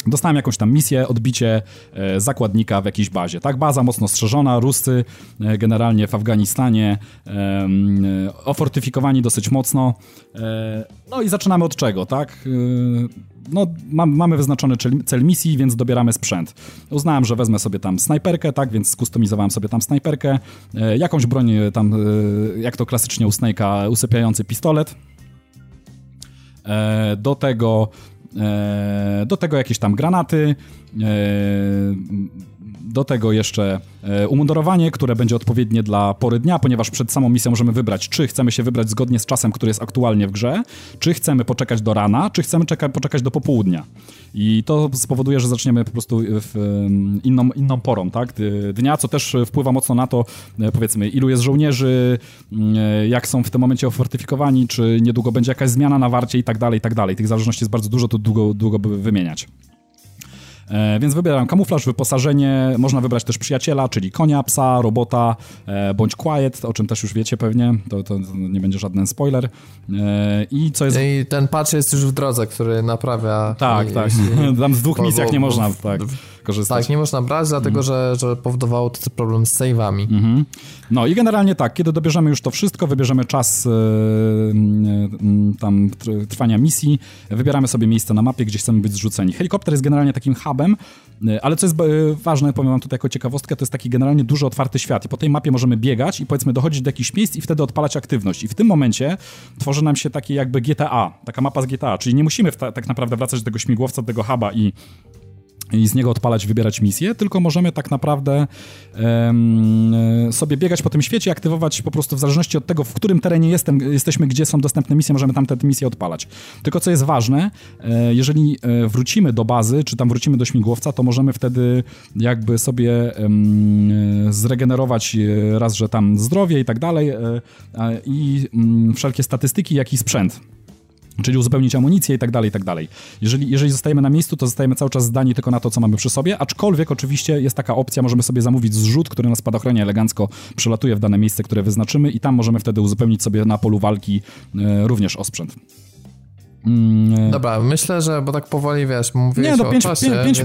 Dostałem jakąś tam misję, odbicie e, zakładnika w jakiejś bazie, tak? Baza mocno strzeżona, Rusy e, generalnie w Afganistanie e, ofortyfikowani dosyć mocno. No i zaczynamy od czego, tak? No, mam, mamy wyznaczony cel, misji, więc dobieramy sprzęt. Uznałem, że wezmę sobie tam snajperkę, tak, więc skustomizowałem sobie tam snajperkę, jakąś broń tam, jak to klasycznie u Snake'a, usypiający pistolet. Do tego do tego jakieś tam granaty, e, do tego jeszcze e, umundurowanie, które będzie odpowiednie dla pory dnia, ponieważ przed samą misją możemy wybrać, czy chcemy się wybrać zgodnie z czasem, który jest aktualnie w grze, czy chcemy poczekać do rana, czy chcemy czeka- poczekać do popołudnia. I to spowoduje, że zaczniemy po prostu w inną, inną porą tak, dnia, co też wpływa mocno na to, e, powiedzmy, ilu jest żołnierzy, e, jak są w tym momencie ofortyfikowani, czy niedługo będzie jakaś zmiana na warcie i tak dalej, i tak dalej. Tych zależności jest bardzo dużo, to długo, długo by wymieniać. E, więc wybieram kamuflaż, wyposażenie, można wybrać też przyjaciela, czyli konia, psa, robota, e, bądź quiet, o czym też już wiecie pewnie, to, to nie będzie żaden spoiler. E, I co jest... I ten patch jest już w drodze, który naprawia... Tak, tak, tam z dwóch misjach nie można, tak korzystać. Tak, nie można brać, dlatego mm. że, że powodowało to problem z save'ami. Mm -hmm. No i generalnie tak, kiedy dobierzemy już to wszystko, wybierzemy czas yy, yy, tam trwania misji, wybieramy sobie miejsce na mapie, gdzie chcemy być zrzuceni. Helikopter jest generalnie takim hubem, yy, ale co jest ważne, powiem wam tutaj jako ciekawostkę, to jest taki generalnie duży otwarty świat i po tej mapie możemy biegać i powiedzmy dochodzić do jakichś miejsc i wtedy odpalać aktywność. I w tym momencie tworzy nam się takie jakby GTA, taka mapa z GTA, czyli nie musimy tak naprawdę wracać do tego śmigłowca, do tego huba i i z niego odpalać, wybierać misje, tylko możemy tak naprawdę um, sobie biegać po tym świecie, aktywować po prostu w zależności od tego, w którym terenie jestem, jesteśmy, gdzie są dostępne misje, możemy tam te misje odpalać. Tylko co jest ważne, e, jeżeli e, wrócimy do bazy, czy tam wrócimy do śmigłowca, to możemy wtedy jakby sobie um, zregenerować raz, że tam zdrowie i tak dalej i um, wszelkie statystyki, jak i sprzęt czyli uzupełnić amunicję i tak dalej, i tak dalej. Jeżeli, jeżeli zostajemy na miejscu, to zostajemy cały czas zdani tylko na to, co mamy przy sobie, aczkolwiek oczywiście jest taka opcja, możemy sobie zamówić zrzut, który na spadochronie elegancko przelatuje w dane miejsce, które wyznaczymy i tam możemy wtedy uzupełnić sobie na polu walki e, również osprzęt. Mm, Dobra, myślę, że, bo tak powoli, wiesz, mówię Nie, no 5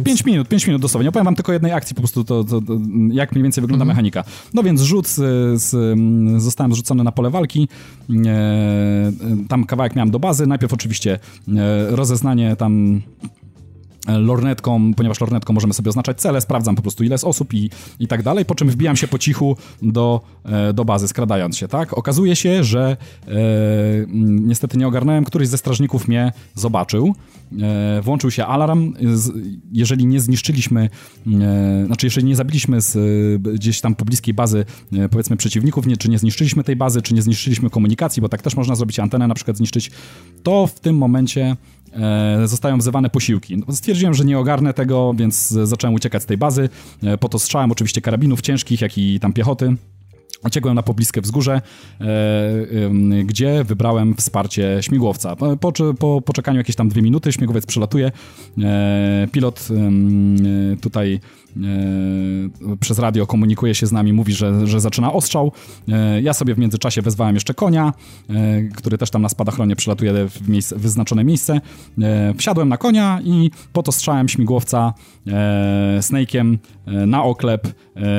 więc... minut, 5 minut dosłownie. Opowiem wam tylko jednej akcji, po prostu to, to, to jak mniej więcej wygląda mm -hmm. mechanika. No więc rzut, z, z, zostałem zrzucony na pole walki, e, tam kawałek miałem do bazy, najpierw oczywiście e, rozeznanie tam lornetką, ponieważ lornetką możemy sobie oznaczać cele, sprawdzam po prostu ile jest osób i, i tak dalej, po czym wbijam się po cichu do, e, do bazy, skradając się, tak? Okazuje się, że e, niestety nie ogarnąłem, któryś ze strażników mnie zobaczył, włączył się alarm, jeżeli nie zniszczyliśmy, e, znaczy jeżeli nie zabiliśmy z, gdzieś tam pobliskiej bazy, e, powiedzmy przeciwników, nie, czy nie zniszczyliśmy tej bazy, czy nie zniszczyliśmy komunikacji, bo tak też można zrobić antenę na przykład zniszczyć, to w tym momencie e, zostają wzywane posiłki. No, stwierdziłem, że nie ogarnę tego, więc zacząłem uciekać z tej bazy. E, po to strzałem oczywiście karabinów ciężkich, jak i tam piechoty. Uciekłem na pobliskie wzgórze, e, e, gdzie wybrałem wsparcie śmigłowca. Po, po, po, czekaniu jakieś tam dwie minuty śmigłowiec przelatuje. E, pilot e, tutaj e, przez radio komunikuje się z nami, mówi, że, że zaczyna ostrzał. E, ja sobie w międzyczasie wezwałem jeszcze konia, który też tam na spadachronie przelatuje w miejsce, wyznaczone miejsce. wsiadłem na konia i po to strzałem śmigłowca Snake'iem na oklep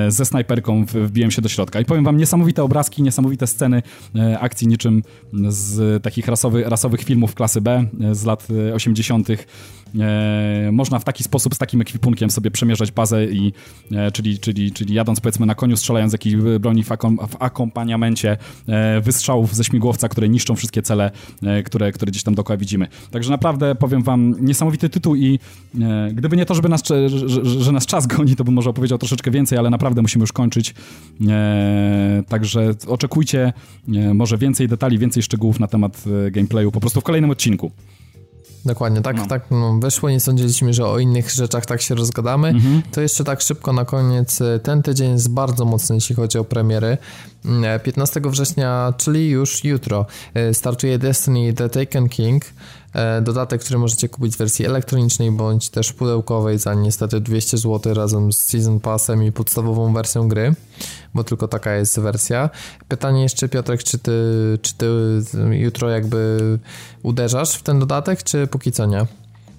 ze snajperką wbiłem się do środka. I powiem wam, niesamowite obrazki, niesamowite sceny e, akcji niczym z takich rasowy, rasowych filmów klasy B e, z lat 80. e, można w taki sposób z takim ekwipunkiem sobie przemierzać bazę i e, czyli, czyli, czyli jadąc powiedzmy na koniu, strzelając jakiejś broni w, akom, w akompaniamencie e, wystrzałów ze śmigłowca, które niszczą wszystkie cele, e, które, które gdzieś tam dookoła widzimy. Także naprawdę powiem wam, niesamowity tytuł i e, gdyby nie to, żeby nas, że, że, że, nas czas goni, to bym może opowiedział troszeczkę więcej, ale naprawdę musimy już kończyć. E, także oczekujcie może więcej detali, więcej szczegółów na temat gameplayu po prostu w kolejnym odcinku. Dokładnie, tak, no. tak no, wyszło, nie sądziliśmy, że o innych rzeczach tak się rozgadamy. Mhm. To jeszcze tak szybko na koniec, ten tydzień jest bardzo mocny, jeśli chodzi o premiery. 15 mm, września, czyli już jutro, e, startuje Destiny The Taken King, e, dodatek, który możecie kupić w wersji elektronicznej bądź też pudełkowej za niestety 200 zł razem z Season Passem i podstawową wersją gry, bo tylko taka jest wersja. Pytanie jeszcze Piotrek, czy ty, czy ty jutro jakby uderzasz w ten dodatek, czy póki co nie?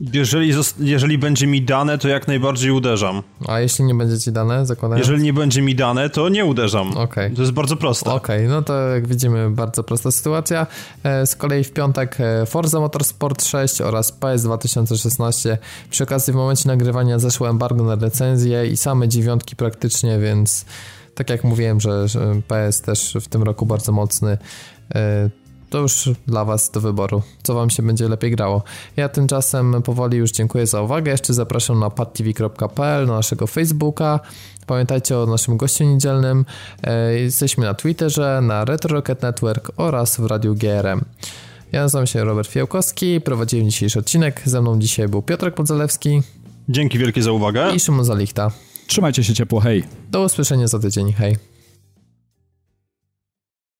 Jeżeli, jeżeli będzie mi dane, to jak najbardziej uderzam. A jeśli nie będzie ci dane, zakładając? Jeżeli nie będzie mi dane, to nie uderzam. Okay. To jest bardzo proste. Okej, okay, no to jak widzimy, bardzo prosta sytuacja. E, z kolei w piątek e, Forza Motorsport 6 oraz PS 2016. Przy okazji w momencie nagrywania zeszło embargo na recenzję i same dziewiątki praktycznie, więc tak jak mówiłem, że, że PS też w tym roku bardzo mocny e, to już dla Was do wyboru, co Wam się będzie lepiej grało. Ja tymczasem powoli już dziękuję za uwagę. Jeszcze zapraszam na padtv.pl, na naszego Facebooka. Pamiętajcie o naszym gościu niedzielnym. E, jesteśmy na Twitterze, na Retro Rocket Network oraz w Radiu GRM. Ja nazywam się Robert Fiałkowski, prowadziłem dzisiejszy odcinek. Ze mną dzisiaj był Piotrek Podzalewski. Dzięki wielkie za uwagę. I Szymon Zalichta. Trzymajcie się ciepło, hej. Do usłyszenia za tydzień, hej.